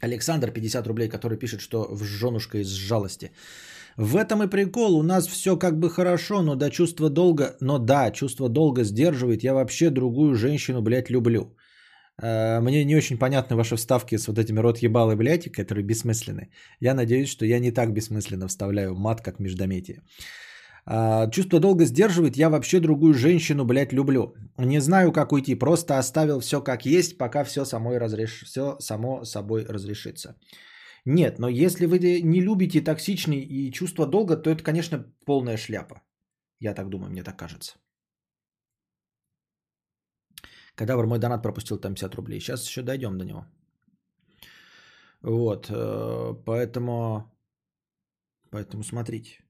Александр, 50 рублей, который пишет, что в женушка из жалости. В этом и прикол. У нас все как бы хорошо, но до чувства долга... Но да, чувство долга сдерживает. Я вообще другую женщину, блядь, люблю. Э, мне не очень понятны ваши вставки с вот этими рот ебалы, блядь, которые бессмысленны. Я надеюсь, что я не так бессмысленно вставляю мат, как междометие. А, чувство долга сдерживает. Я вообще другую женщину, блядь, люблю. Не знаю, как уйти. Просто оставил все как есть, пока все, самой разреш... все само собой разрешится. Нет, но если вы не любите токсичный и чувство долга, то это, конечно, полная шляпа. Я так думаю, мне так кажется. Кадавр мой донат пропустил там 50 рублей. Сейчас еще дойдем до него. Вот, э, поэтому, поэтому смотрите.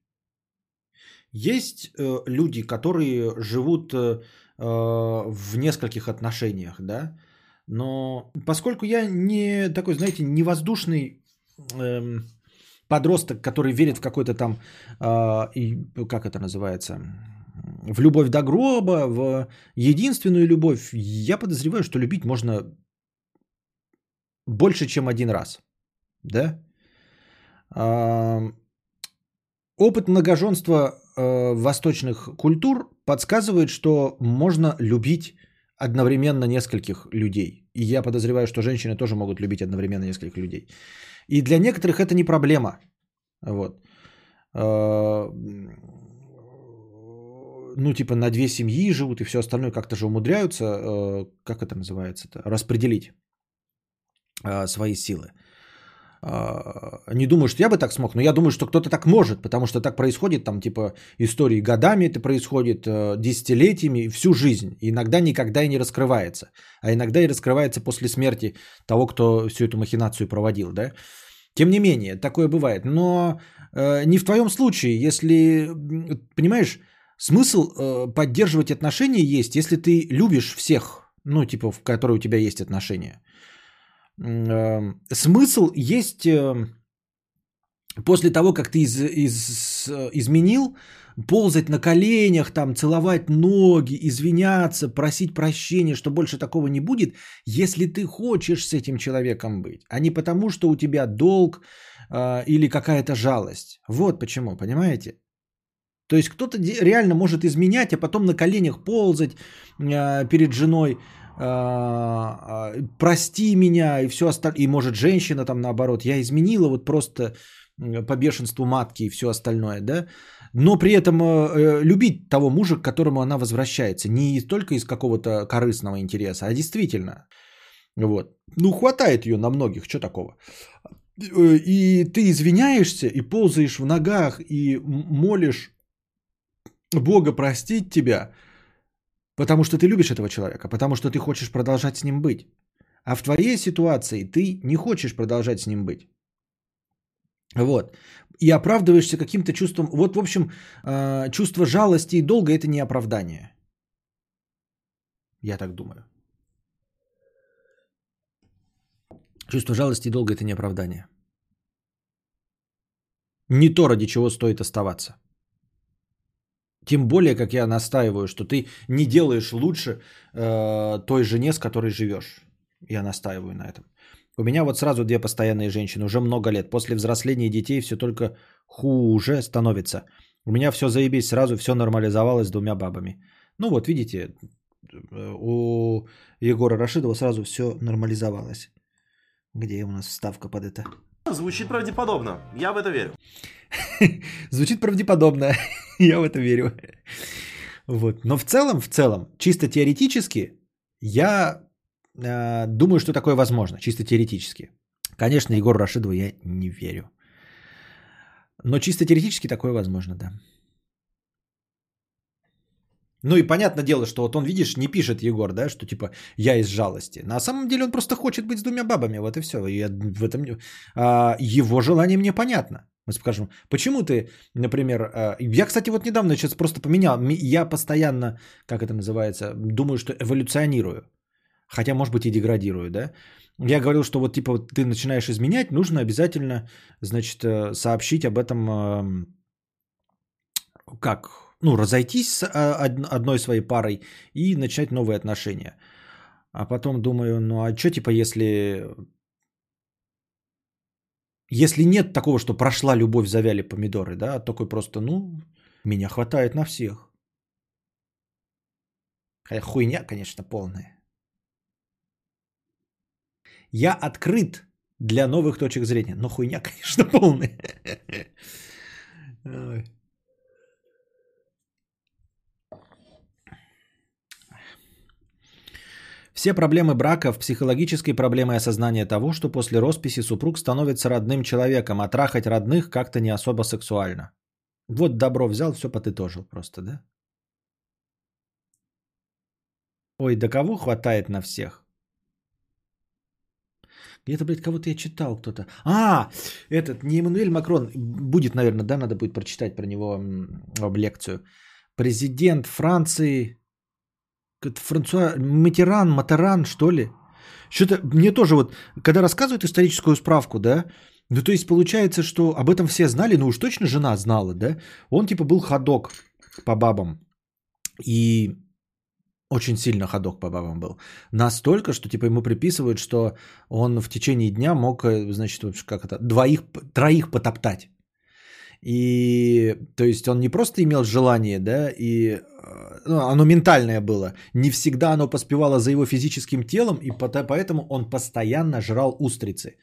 Есть э, люди, которые живут э, в нескольких отношениях, да, но поскольку я не такой, знаете, невоздушный э, подросток, который верит в какой-то там, э, и, как это называется, в любовь до гроба, в единственную любовь, я подозреваю, что любить можно больше, чем один раз, да. Э, опыт многоженства Э, восточных культур подсказывает, что можно любить одновременно нескольких людей. И я подозреваю, что женщины тоже могут любить одновременно нескольких людей. И для некоторых это не проблема. Вот. Э, ну, типа на две семьи живут и все остальное как-то же умудряются, э, как это называется-то, распределить свои силы. А, не думаю, что я бы так смог, но я думаю, что кто-то так может, потому что так происходит, там, типа, истории годами это происходит, э, десятилетиями, всю жизнь. иногда никогда и не раскрывается. А иногда и раскрывается после смерти того, кто всю эту махинацию проводил, да. Тем не менее, такое бывает. Но э, не в твоем случае, если, понимаешь, смысл э, поддерживать отношения есть, если ты любишь всех, ну, типа, в которые у тебя есть отношения. Эм, смысл есть эм, после того, как ты из, из, изменил, ползать на коленях, там, целовать ноги, извиняться, просить прощения, что больше такого не будет, если ты хочешь с этим человеком быть, а не потому, что у тебя долг э, или какая-то жалость. Вот почему, понимаете? То есть кто-то реально может изменять, а потом на коленях ползать э, перед женой, а, а, прости меня и все остальное. И может женщина там наоборот, я изменила вот просто по бешенству матки и все остальное, да. Но при этом э, э, любить того мужа, к которому она возвращается. Не только из какого-то корыстного интереса, а действительно. Вот. Ну, хватает ее на многих, что такого. Э, и ты извиняешься и ползаешь в ногах и молишь Бога простить тебя – Потому что ты любишь этого человека, потому что ты хочешь продолжать с ним быть. А в твоей ситуации ты не хочешь продолжать с ним быть. Вот. И оправдываешься каким-то чувством. Вот, в общем, э, чувство жалости и долга это не оправдание. Я так думаю. Чувство жалости и долга это не оправдание. Не то, ради чего стоит оставаться. Тем более, как я настаиваю, что ты не делаешь лучше э, той жене, с которой живешь. Я настаиваю на этом. У меня вот сразу две постоянные женщины, уже много лет. После взросления детей все только хуже становится. У меня все заебись, сразу все нормализовалось с двумя бабами. Ну вот, видите, э, у Егора Рашидова сразу все нормализовалось. Где у нас вставка под это? Звучит правдеподобно. Я в это верю. <laughs> Звучит правдеподобно. <laughs> Я в это верю. Вот. Но в целом, в целом, чисто теоретически, я э, думаю, что такое возможно. Чисто теоретически. Конечно, Егору Рашидову я не верю. Но чисто теоретически такое возможно, да. Ну и понятное дело, что вот он, видишь, не пишет Егор, да, что типа я из жалости. На самом деле он просто хочет быть с двумя бабами, вот и все. И в этом а, его желание мне понятно. Мы скажем, почему ты, например, а, я, кстати, вот недавно сейчас просто поменял, я постоянно, как это называется, думаю, что эволюционирую. Хотя, может быть, и деградирую, да. Я говорил, что вот типа вот ты начинаешь изменять, нужно обязательно, значит, э, сообщить об этом, как, ну, разойтись с а, одной своей парой и начать новые отношения. А потом думаю, ну а что типа, если... Если нет такого, что прошла любовь, завяли помидоры, да, а такой просто, ну, меня хватает на всех. Хотя хуйня, конечно, полная. Я открыт для новых точек зрения. Но хуйня, <laughs> конечно, полная. Все проблемы брака в психологической проблемой осознания того, что после росписи супруг становится родным человеком, а трахать родных как-то не особо сексуально. Вот добро взял, все подытожил просто, да? Ой, да кого хватает на всех? Где-то, блядь, кого-то я читал кто-то. А, этот, не Эммануэль Макрон. Будет, наверное, да, надо будет прочитать про него лекцию. Президент Франции Франсуа Матеран, Матеран, что ли? Что-то мне тоже вот, когда рассказывают историческую справку, да, ну то есть получается, что об этом все знали, ну уж точно жена знала, да? Он типа был ходок по бабам. И очень сильно ходок по бабам был. Настолько, что типа ему приписывают, что он в течение дня мог, э, значит, как это, двоих, троих потоптать. И то есть он не просто имел желание, да, и э, ну, оно ментальное было. Не всегда оно поспевало за его физическим телом, и поэтому он постоянно жрал устрицы.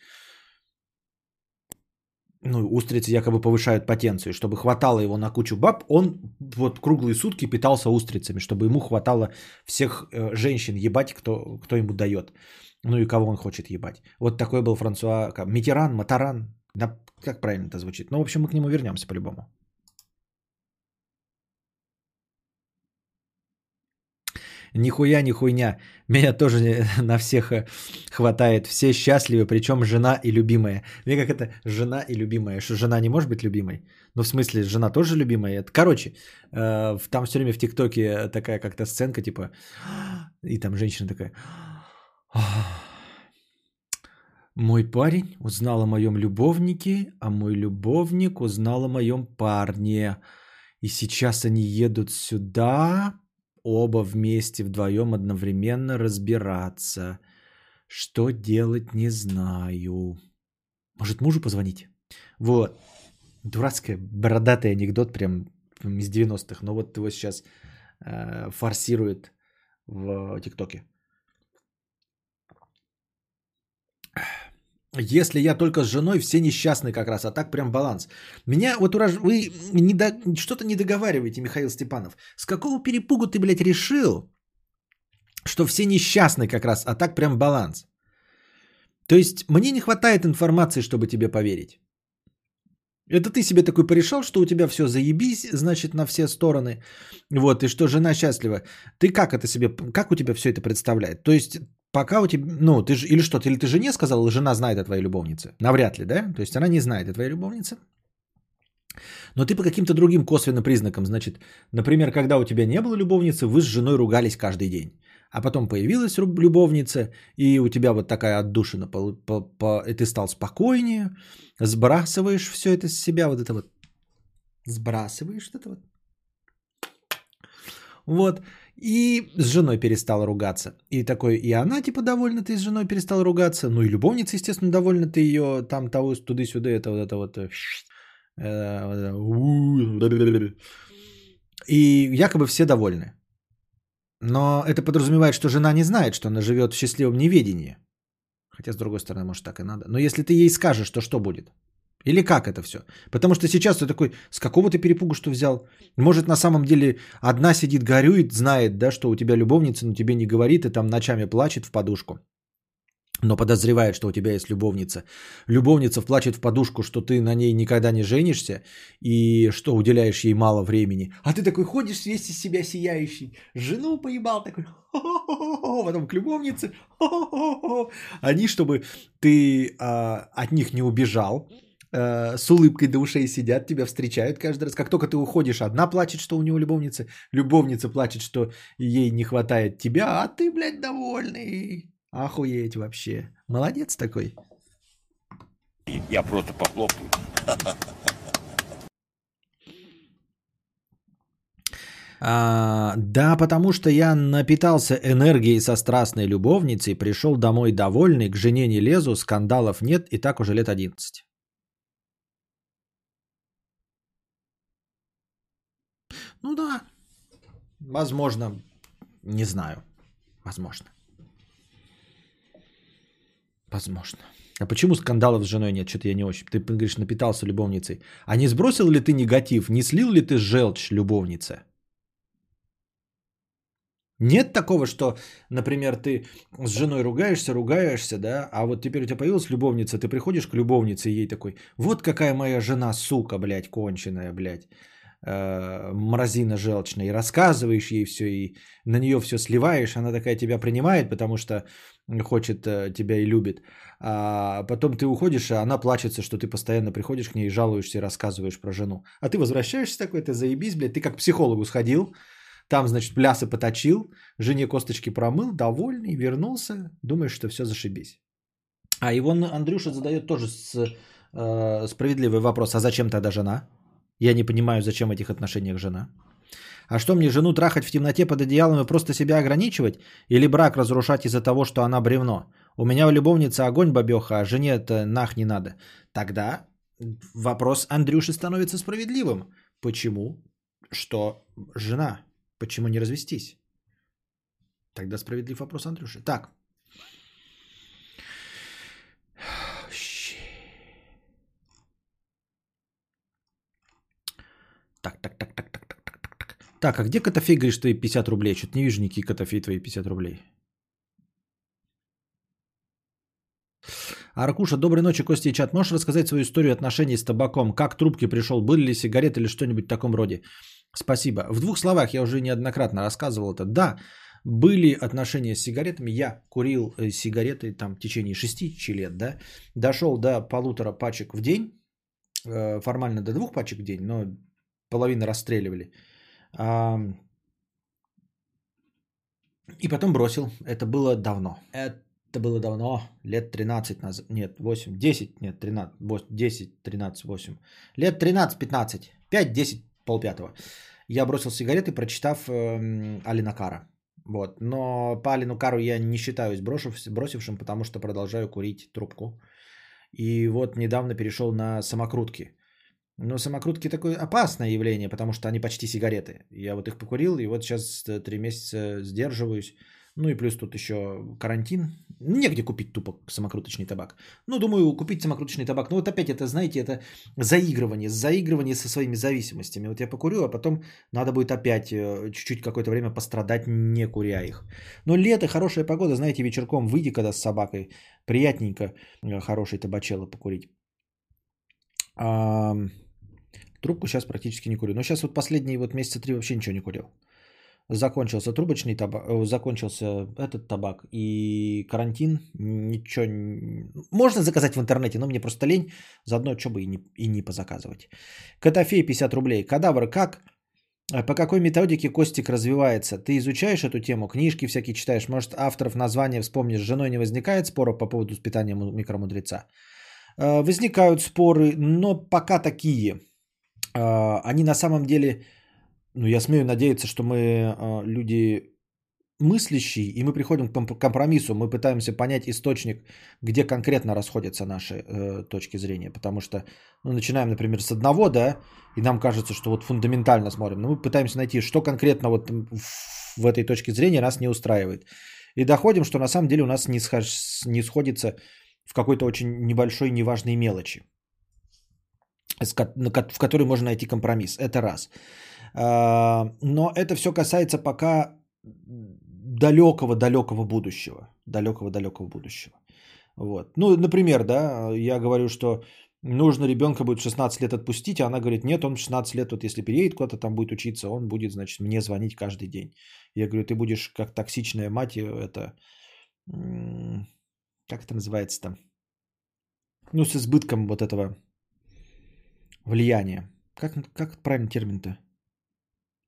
Ну, устрицы якобы повышают потенцию. Чтобы хватало его на кучу баб, он вот круглые сутки питался устрицами, чтобы ему хватало всех э, женщин ебать, кто, кто ему дает. Ну и кого он хочет ебать. Вот такой был Франсуа Митеран, Матаран, да, как правильно это звучит? Ну, в общем, мы к нему вернемся по-любому. Нихуя, не хуйня. Меня тоже <laughs> на всех э, хватает. Все счастливы, причем жена и любимая. Мне как это жена и любимая. Что жена не может быть любимой? Ну, в смысле, жена тоже любимая. Короче, э, там все время в ТикТоке такая как-то сценка, типа, <gasps> и там женщина такая, <gasps> мой парень узнал о моем любовнике, а мой любовник узнал о моем парне. И сейчас они едут сюда, оба вместе, вдвоем, одновременно разбираться. Что делать, не знаю. Может, мужу позвонить? Вот. Дурацкий, бородатый анекдот прям из 90-х. Но вот его сейчас э, форсирует в ТикТоке. Если я только с женой, все несчастны как раз, а так прям баланс. Меня вот ураж... вы не до... что-то не договариваете, Михаил Степанов. С какого перепугу ты, блядь, решил, что все несчастны как раз, а так прям баланс? То есть мне не хватает информации, чтобы тебе поверить. Это ты себе такой порешал, что у тебя все заебись, значит, на все стороны. Вот, и что жена счастлива. Ты как это себе, как у тебя все это представляет? То есть, пока у тебя, ну, ты же, или что, или ты жене сказал, или жена знает о твоей любовнице? Навряд ли, да? То есть, она не знает о твоей любовнице. Но ты по каким-то другим косвенным признакам, значит, например, когда у тебя не было любовницы, вы с женой ругались каждый день. А потом появилась любовница, и у тебя вот такая отдушина, по, по- по- и ты стал спокойнее, сбрасываешь все это с себя, вот это вот, сбрасываешь это вот. Вот. И с женой перестала ругаться. И такой, и она типа довольна, ты с женой перестала ругаться. Ну и любовница, естественно, довольна, ты ее там того туды-сюда, это вот это вот. э, э, И якобы все довольны. Но это подразумевает, что жена не знает, что она живет в счастливом неведении. Хотя, с другой стороны, может, так и надо. Но если ты ей скажешь, то что будет? Или как это все? Потому что сейчас ты такой, с какого ты перепугу что взял? Может, на самом деле одна сидит, горюет, знает, да, что у тебя любовница, но тебе не говорит, и там ночами плачет в подушку. Но подозревает, что у тебя есть любовница. Любовница плачет в подушку, что ты на ней никогда не женишься и что уделяешь ей мало времени. А ты такой ходишь весь из себя сияющий. Жену поебал такой. «Хо-хо-хо-хо», Потом к любовнице. «Хо-хо-хо-хо». Они, чтобы ты а, от них не убежал, э, с улыбкой до ушей сидят, тебя встречают каждый раз. Как только ты уходишь, одна плачет, что у него любовница, любовница плачет, что ей не хватает тебя, а ты, блядь, довольный. Охуеть вообще. Молодец такой. Я просто похлопаю. А, да, потому что я напитался энергией со страстной любовницей, пришел домой довольный, к жене не лезу, скандалов нет, и так уже лет 11. Ну да, возможно, не знаю, возможно. Возможно. А почему скандалов с женой нет? Что-то я не очень. Ты говоришь, напитался любовницей. А не сбросил ли ты негатив? Не слил ли ты желчь любовнице? Нет такого, что, например, ты с женой ругаешься, ругаешься, да, а вот теперь у тебя появилась любовница, ты приходишь к любовнице и ей такой, вот какая моя жена, сука, блядь, конченая, блядь, э, мразина желчная, и рассказываешь ей все, и на нее все сливаешь, она такая тебя принимает, потому что хочет э, тебя и любит, а потом ты уходишь, а она плачется, что ты постоянно приходишь к ней, жалуешься и рассказываешь про жену, а ты возвращаешься такой, ты заебись, блядь, ты как к психологу сходил, там, значит, плясы поточил, жене косточки промыл, довольный, вернулся, думаешь, что все зашибись. А его Андрюша задает тоже с, э, справедливый вопрос, а зачем тогда жена? Я не понимаю, зачем в этих отношениях жена. А что мне жену трахать в темноте под одеялом и просто себя ограничивать? Или брак разрушать из-за того, что она бревно? У меня у любовницы огонь бабеха, а жене это нах не надо. Тогда вопрос Андрюши становится справедливым. Почему? Что жена? Почему не развестись? Тогда справедлив вопрос Андрюши. Так. Так, так, так, так, так, так, так, так, так. Так, а где Котофей, говоришь, твои 50 рублей? Что-то не вижу никакие Котофей твои 50 рублей. Аркуша, доброй ночи, Костя и чат. Можешь рассказать свою историю отношений с табаком? Как к трубке пришел? Были ли сигареты или что-нибудь в таком роде? Спасибо. В двух словах я уже неоднократно рассказывал это. Да, были отношения с сигаретами. Я курил э, сигареты там в течение 6 лет, да. Дошел до полутора пачек в день. Э, Формально до двух пачек в день, но половину расстреливали. И потом бросил. Это было давно. Это было давно, лет 13 назад. Нет, 8, 10, нет, 13, 8, 10, 13, 8. Лет 13-15, 5-10, полпятого. Я бросил сигареты, прочитав эм, Алина Кара. Вот. Но по Алину Кару я не считаюсь брошив, бросившим, потому что продолжаю курить трубку. И вот недавно перешел на самокрутки. Но самокрутки такое опасное явление, потому что они почти сигареты. Я вот их покурил, и вот сейчас три месяца сдерживаюсь. Ну и плюс тут еще карантин. Негде купить тупо самокруточный табак. Ну, думаю, купить самокруточный табак. Ну вот опять это, знаете, это заигрывание. Заигрывание со своими зависимостями. Вот я покурю, а потом надо будет опять э, чуть-чуть какое-то время пострадать, не куря их. Но лето, хорошая погода, знаете, вечерком выйди, когда с собакой, приятненько э, хороший табачело покурить. Трубку сейчас практически не курю. Но сейчас вот последние вот месяца три вообще ничего не курил. Закончился трубочный табак, э, закончился этот табак и карантин. Ничего Можно заказать в интернете, но мне просто лень. Заодно что бы и не, и не позаказывать. Котофей 50 рублей. Кадавр, как? А По какой методике Костик развивается? Ты изучаешь эту тему, книжки всякие читаешь, может авторов названия вспомнишь, с женой не возникает споров по поводу воспитания му- микромудреца? Э, Возникают споры, но пока такие. Э, Они на самом деле, ну я смею надеяться, что мы э, люди мыслящие, и мы приходим к комп- компромиссу, мы пытаемся понять источник, где конкретно расходятся наши э, точки зрения, потому что ну, начинаем, например, с одного, да, и нам кажется, что вот фундаментально смотрим, но мы пытаемся найти, что конкретно вот в, этой точке зрения нас не устраивает. И доходим, что на самом деле у нас не, сходится в какой-то очень небольшой неважной мелочи, в которой можно найти компромисс. Это раз. А, Но это все касается пока далекого-далекого будущего. Далекого-далекого будущего. Вот. Ну, например, да, я говорю, что нужно ребенка будет в 16 лет отпустить, а она говорит, нет, он в 16 лет, вот если переедет куда-то там будет учиться, он будет, значит, мне звонить каждый день. Я говорю, ты будешь как токсичная мать, это, как это называется там? Ну, с избытком вот этого влияния. Как, как правильный термин-то?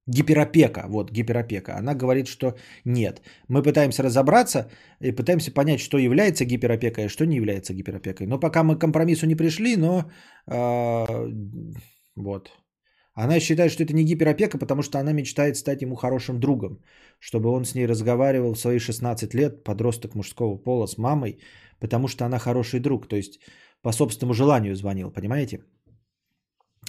Гиперопека, вот, гиперопека. Она говорит, что нет. Мы пытаемся разобраться и пытаемся понять, что является гиперопекой, а что не является гиперопекой. Но пока мы к компромиссу не пришли, но э, вот. Она считает, что это не гиперопека, потому что она мечтает стать ему хорошим другом, чтобы он с ней разговаривал в свои 16 лет, подросток мужского пола с мамой, потому что она хороший друг, то есть по собственному желанию звонил, понимаете?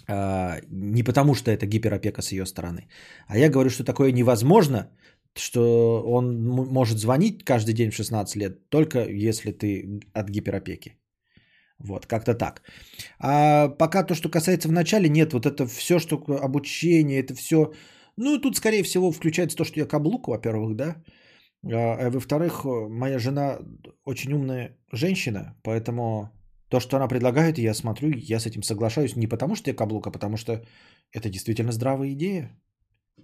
А, не потому что это гиперопека с ее стороны. А я говорю, что такое невозможно, что он может звонить каждый день в 16 лет, только если ты от гиперопеки. Вот, как-то так. А пока то, что касается в начале, нет, вот это все, что обучение, это все, ну, тут, скорее всего, включается то, что я каблук, во-первых, да, а, а во-вторых, моя жена очень умная женщина, поэтому то, что она предлагает, я смотрю, я с этим соглашаюсь не потому, что я каблук, а потому что это действительно здравая идея.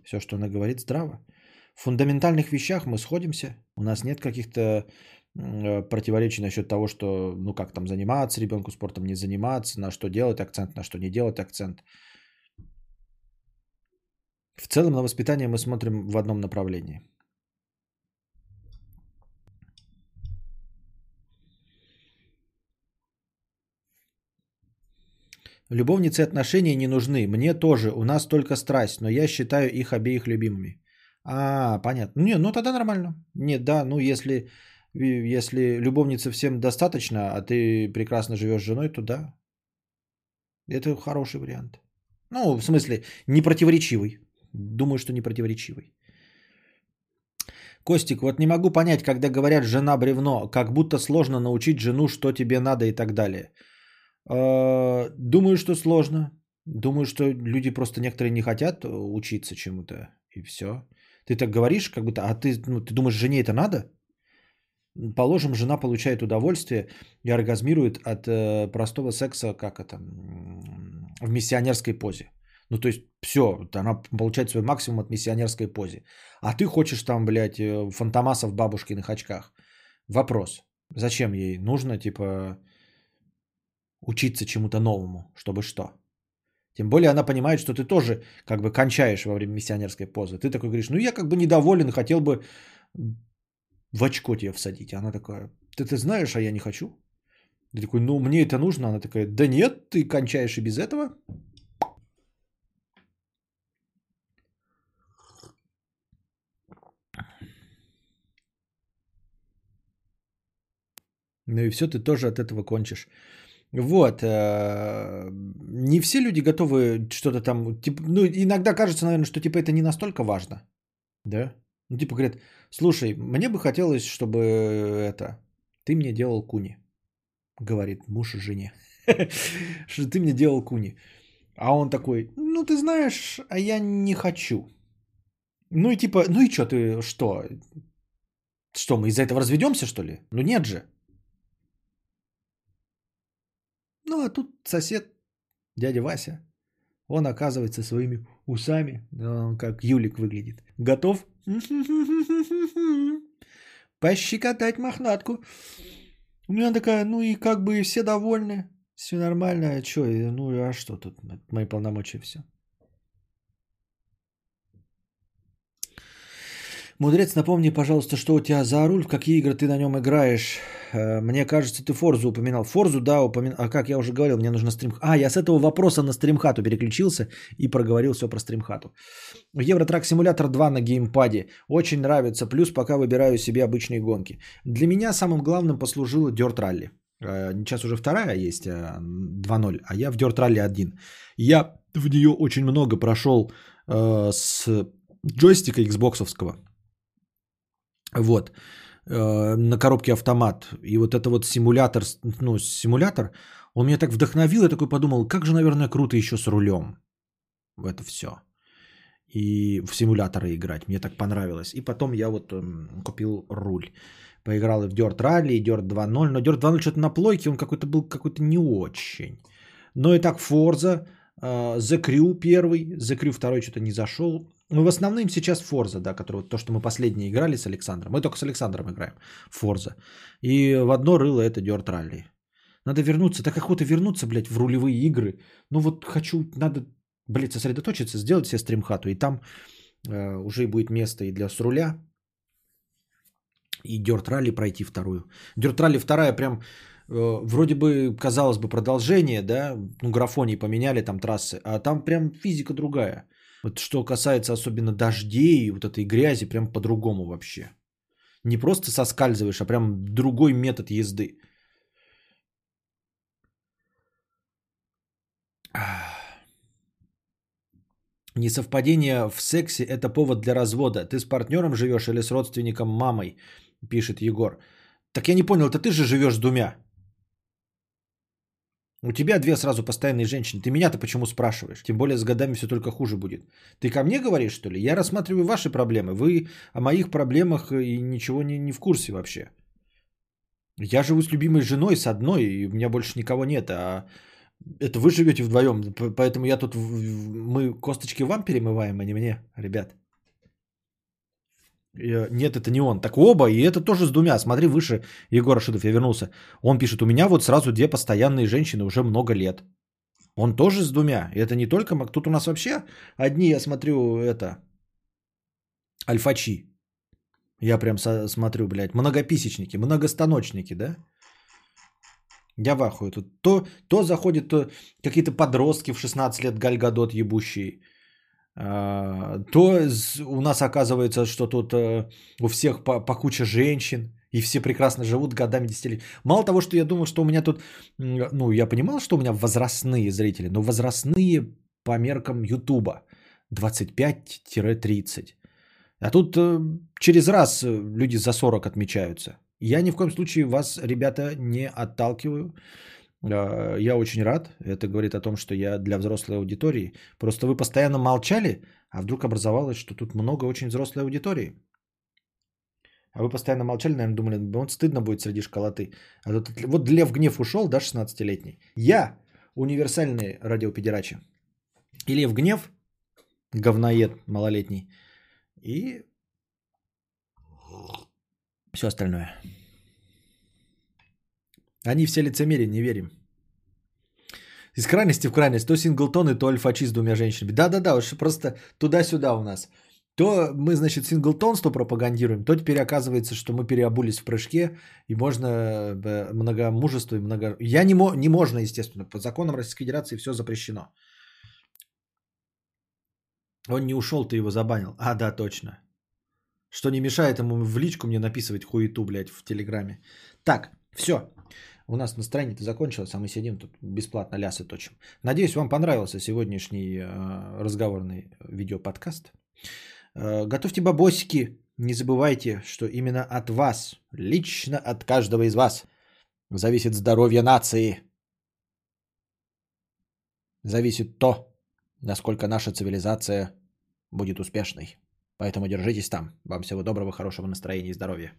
Все, что она говорит, здраво. В фундаментальных вещах мы сходимся. У нас нет каких-то э, противоречий насчет того, что, ну, как там заниматься ребенку спортом, не заниматься, на что делать акцент, на что не делать акцент. В целом на воспитание мы смотрим в одном направлении. Любовницы отношения не нужны. Мне тоже. У нас только страсть, но я считаю их обеих любимыми. А, понятно. Не, ну тогда нормально. Нет, да, ну если, если любовницы всем достаточно, а ты прекрасно живешь с женой, то да. Это хороший вариант. Ну, в смысле, не противоречивый. Думаю, что не противоречивый. Костик, вот не могу понять, когда говорят «жена бревно», как будто сложно научить жену, что тебе надо и так далее. Э, Думаю, что сложно. Думаю, что люди просто некоторые не хотят э, учиться чему-то, и все. Ты так говоришь, как будто, а ты, ну, ты думаешь, жене это надо? Положим, жена получает удовольствие и оргазмирует от э, простого секса, как это, в миссионерской позе. Ну, то есть, все, она получает свой максимум от миссионерской позе. А ты хочешь там, блядь, э, фантомаса в бабушкиных очках. Вопрос. Зачем ей нужно, типа, учиться чему-то новому, чтобы что? Тем более она понимает, что ты тоже как бы кончаешь во время миссионерской позы. Ты такой говоришь, ну я как бы недоволен, хотел бы в очко тебе всадить. Она такая, ты, ты знаешь, а я не хочу. Ты такой, ну мне это нужно. Она такая, да нет, ты кончаешь и без этого. Ну и все, ты тоже от этого кончишь. Вот. э, Не все люди готовы что-то там... Типа, ну, иногда кажется, наверное, что типа это не настолько важно. Да? Ну, типа говорят, слушай, мне бы хотелось, чтобы это... Ты мне делал куни. Говорит муж жене. <laughs> Что ты мне делал куни. А он такой, ну ты знаешь, а я не хочу. Ну и типа, ну и что ты, что? Что, мы из-за этого разведемся, что ли? Ну нет же. Ну, а тут сосед дядя Вася, он оказывается своими усами, э, как Юлик выглядит. Готов? <laughs> Пощекотать мохнатку. У меня такая, ну и как бы все довольны. Все нормально, а что, ну а что тут, мои полномочия все. Мудрец, напомни, пожалуйста, что у тебя за руль, в какие игры ты на нем играешь. Э, Мне кажется, ты Форзу упоминал. Форзу, да, упоминал. А как я уже говорил, мне нужно стрим... А, я с этого вопроса на стримхату переключился и проговорил все про стримхату. Евротрак Симулятор 2 на геймпаде. Очень нравится. Плюс пока выбираю себе обычные гонки. Для меня самым главным послужило Dirt Rally. Э, Сейчас уже вторая есть, э, 2.0, а я в Dirt Rally 1. Я в нее очень много прошел э, с джойстика Xboxовского. Вот. Э, На коробке автомат. И вот это вот симулятор, ну, симулятор, он меня так вдохновил, я такой подумал, как же, наверное, круто еще с рулем. В это все. И в симуляторы играть. Мне так понравилось. И потом я вот эм, купил руль. Поиграл и в Dirt Rally, и Dirt 2.0. Но Dirt 2.0 что-то на плойке, он какой-то был какой-то не очень. Но и так Forza, э, The Crew первый, The Crew второй что-то не зашел. Ну, в основном сейчас Forza, да, который вот то, что мы последние играли с Александром. Мы только с Александром играем. Forza. И в одно рыло это Dirt Rally. Надо вернуться. Так охота вернуться, блядь, в рулевые игры. Ну вот хочу, надо, блядь, сосредоточиться, сделать себе стримхату. И там э, уже будет место и для с руля. И Dirt Rally пройти вторую. Dirt Rally вторая прям э, вроде бы, казалось бы, продолжение, да, ну, графонии поменяли там трассы, а там прям физика другая. Вот что касается особенно дождей, вот этой грязи, прям по-другому вообще. Не просто соскальзываешь, а прям другой метод езды. Несовпадение в сексе – это повод для развода. Ты с партнером живешь или с родственником мамой, пишет Егор. Так я не понял, это ты же живешь с двумя. У тебя две сразу постоянные женщины. Ты меня-то почему спрашиваешь? Тем более с годами все только хуже будет. Ты ко мне говоришь, что ли? Я рассматриваю ваши проблемы. Вы о моих проблемах и ничего не, не в курсе вообще. Я живу с любимой женой, с одной, и у меня больше никого нет. А это вы живете вдвоем. Поэтому я тут... Мы косточки вам перемываем, а не мне, ребят. Я- Нет, это не он. Так оба, и это тоже с двумя. Смотри выше, Егор Рашидов, я вернулся. Он пишет, у меня вот сразу две постоянные женщины уже много лет. Он тоже с двумя. И это не только... Тут у нас вообще одни, я смотрю, это... Альфачи. Я прям со- смотрю, блядь, многописечники, многостаночники, да? Я в. Тут то, то заходят то какие-то подростки в 16 лет гальгадот ебущие. А, то у нас оказывается, что тут э, у всех по, по куча женщин, и все прекрасно живут годами, десятилетиями. Мало того, что я думал, что у меня тут, ну, я понимал, что у меня возрастные зрители, но возрастные по меркам Ютуба 25-30. А тут э, через раз э, люди за 40 отмечаются. Я ни в коем случае вас, ребята, не отталкиваю. Э, Я очень рад. Это говорит о том, что я для взрослой аудитории. Просто вы постоянно молчали, а вдруг образовалось, что тут много очень взрослой аудитории. А вы постоянно молчали, наверное, думали, «Да он стыдно будет среди школоты. А тут, вот Лев Гнев ушел, да, 16-летний. Я универсальный радиопедерачи. И Лев Гнев, говноед малолетний, и все остальное. Они все лицемерие, не верим. Из крайности в крайность. То синглтоны, то альфачи с двумя женщинами. Да-да-да, уж просто туда-сюда у нас. То мы, значит, синглтонство пропагандируем, то теперь оказывается, что мы переобулись в прыжке, и можно э, многомужество и много... Я не, мо... не можно, естественно, по законам Российской Федерации все запрещено. Он не ушел, ты его забанил. А, да, точно. Что не мешает ему в личку мне написывать хуету, блядь, в Телеграме. Так, все. У нас настроение-то закончилось, а мы сидим тут бесплатно лясы точим. Надеюсь, вам понравился сегодняшний э, разговорный видеоподкаст. Э, готовьте бабосики. Не забывайте, что именно от вас, лично от каждого из вас, зависит здоровье нации. Зависит то, насколько наша цивилизация будет успешной. Поэтому держитесь там. Вам всего доброго, хорошего настроения и здоровья.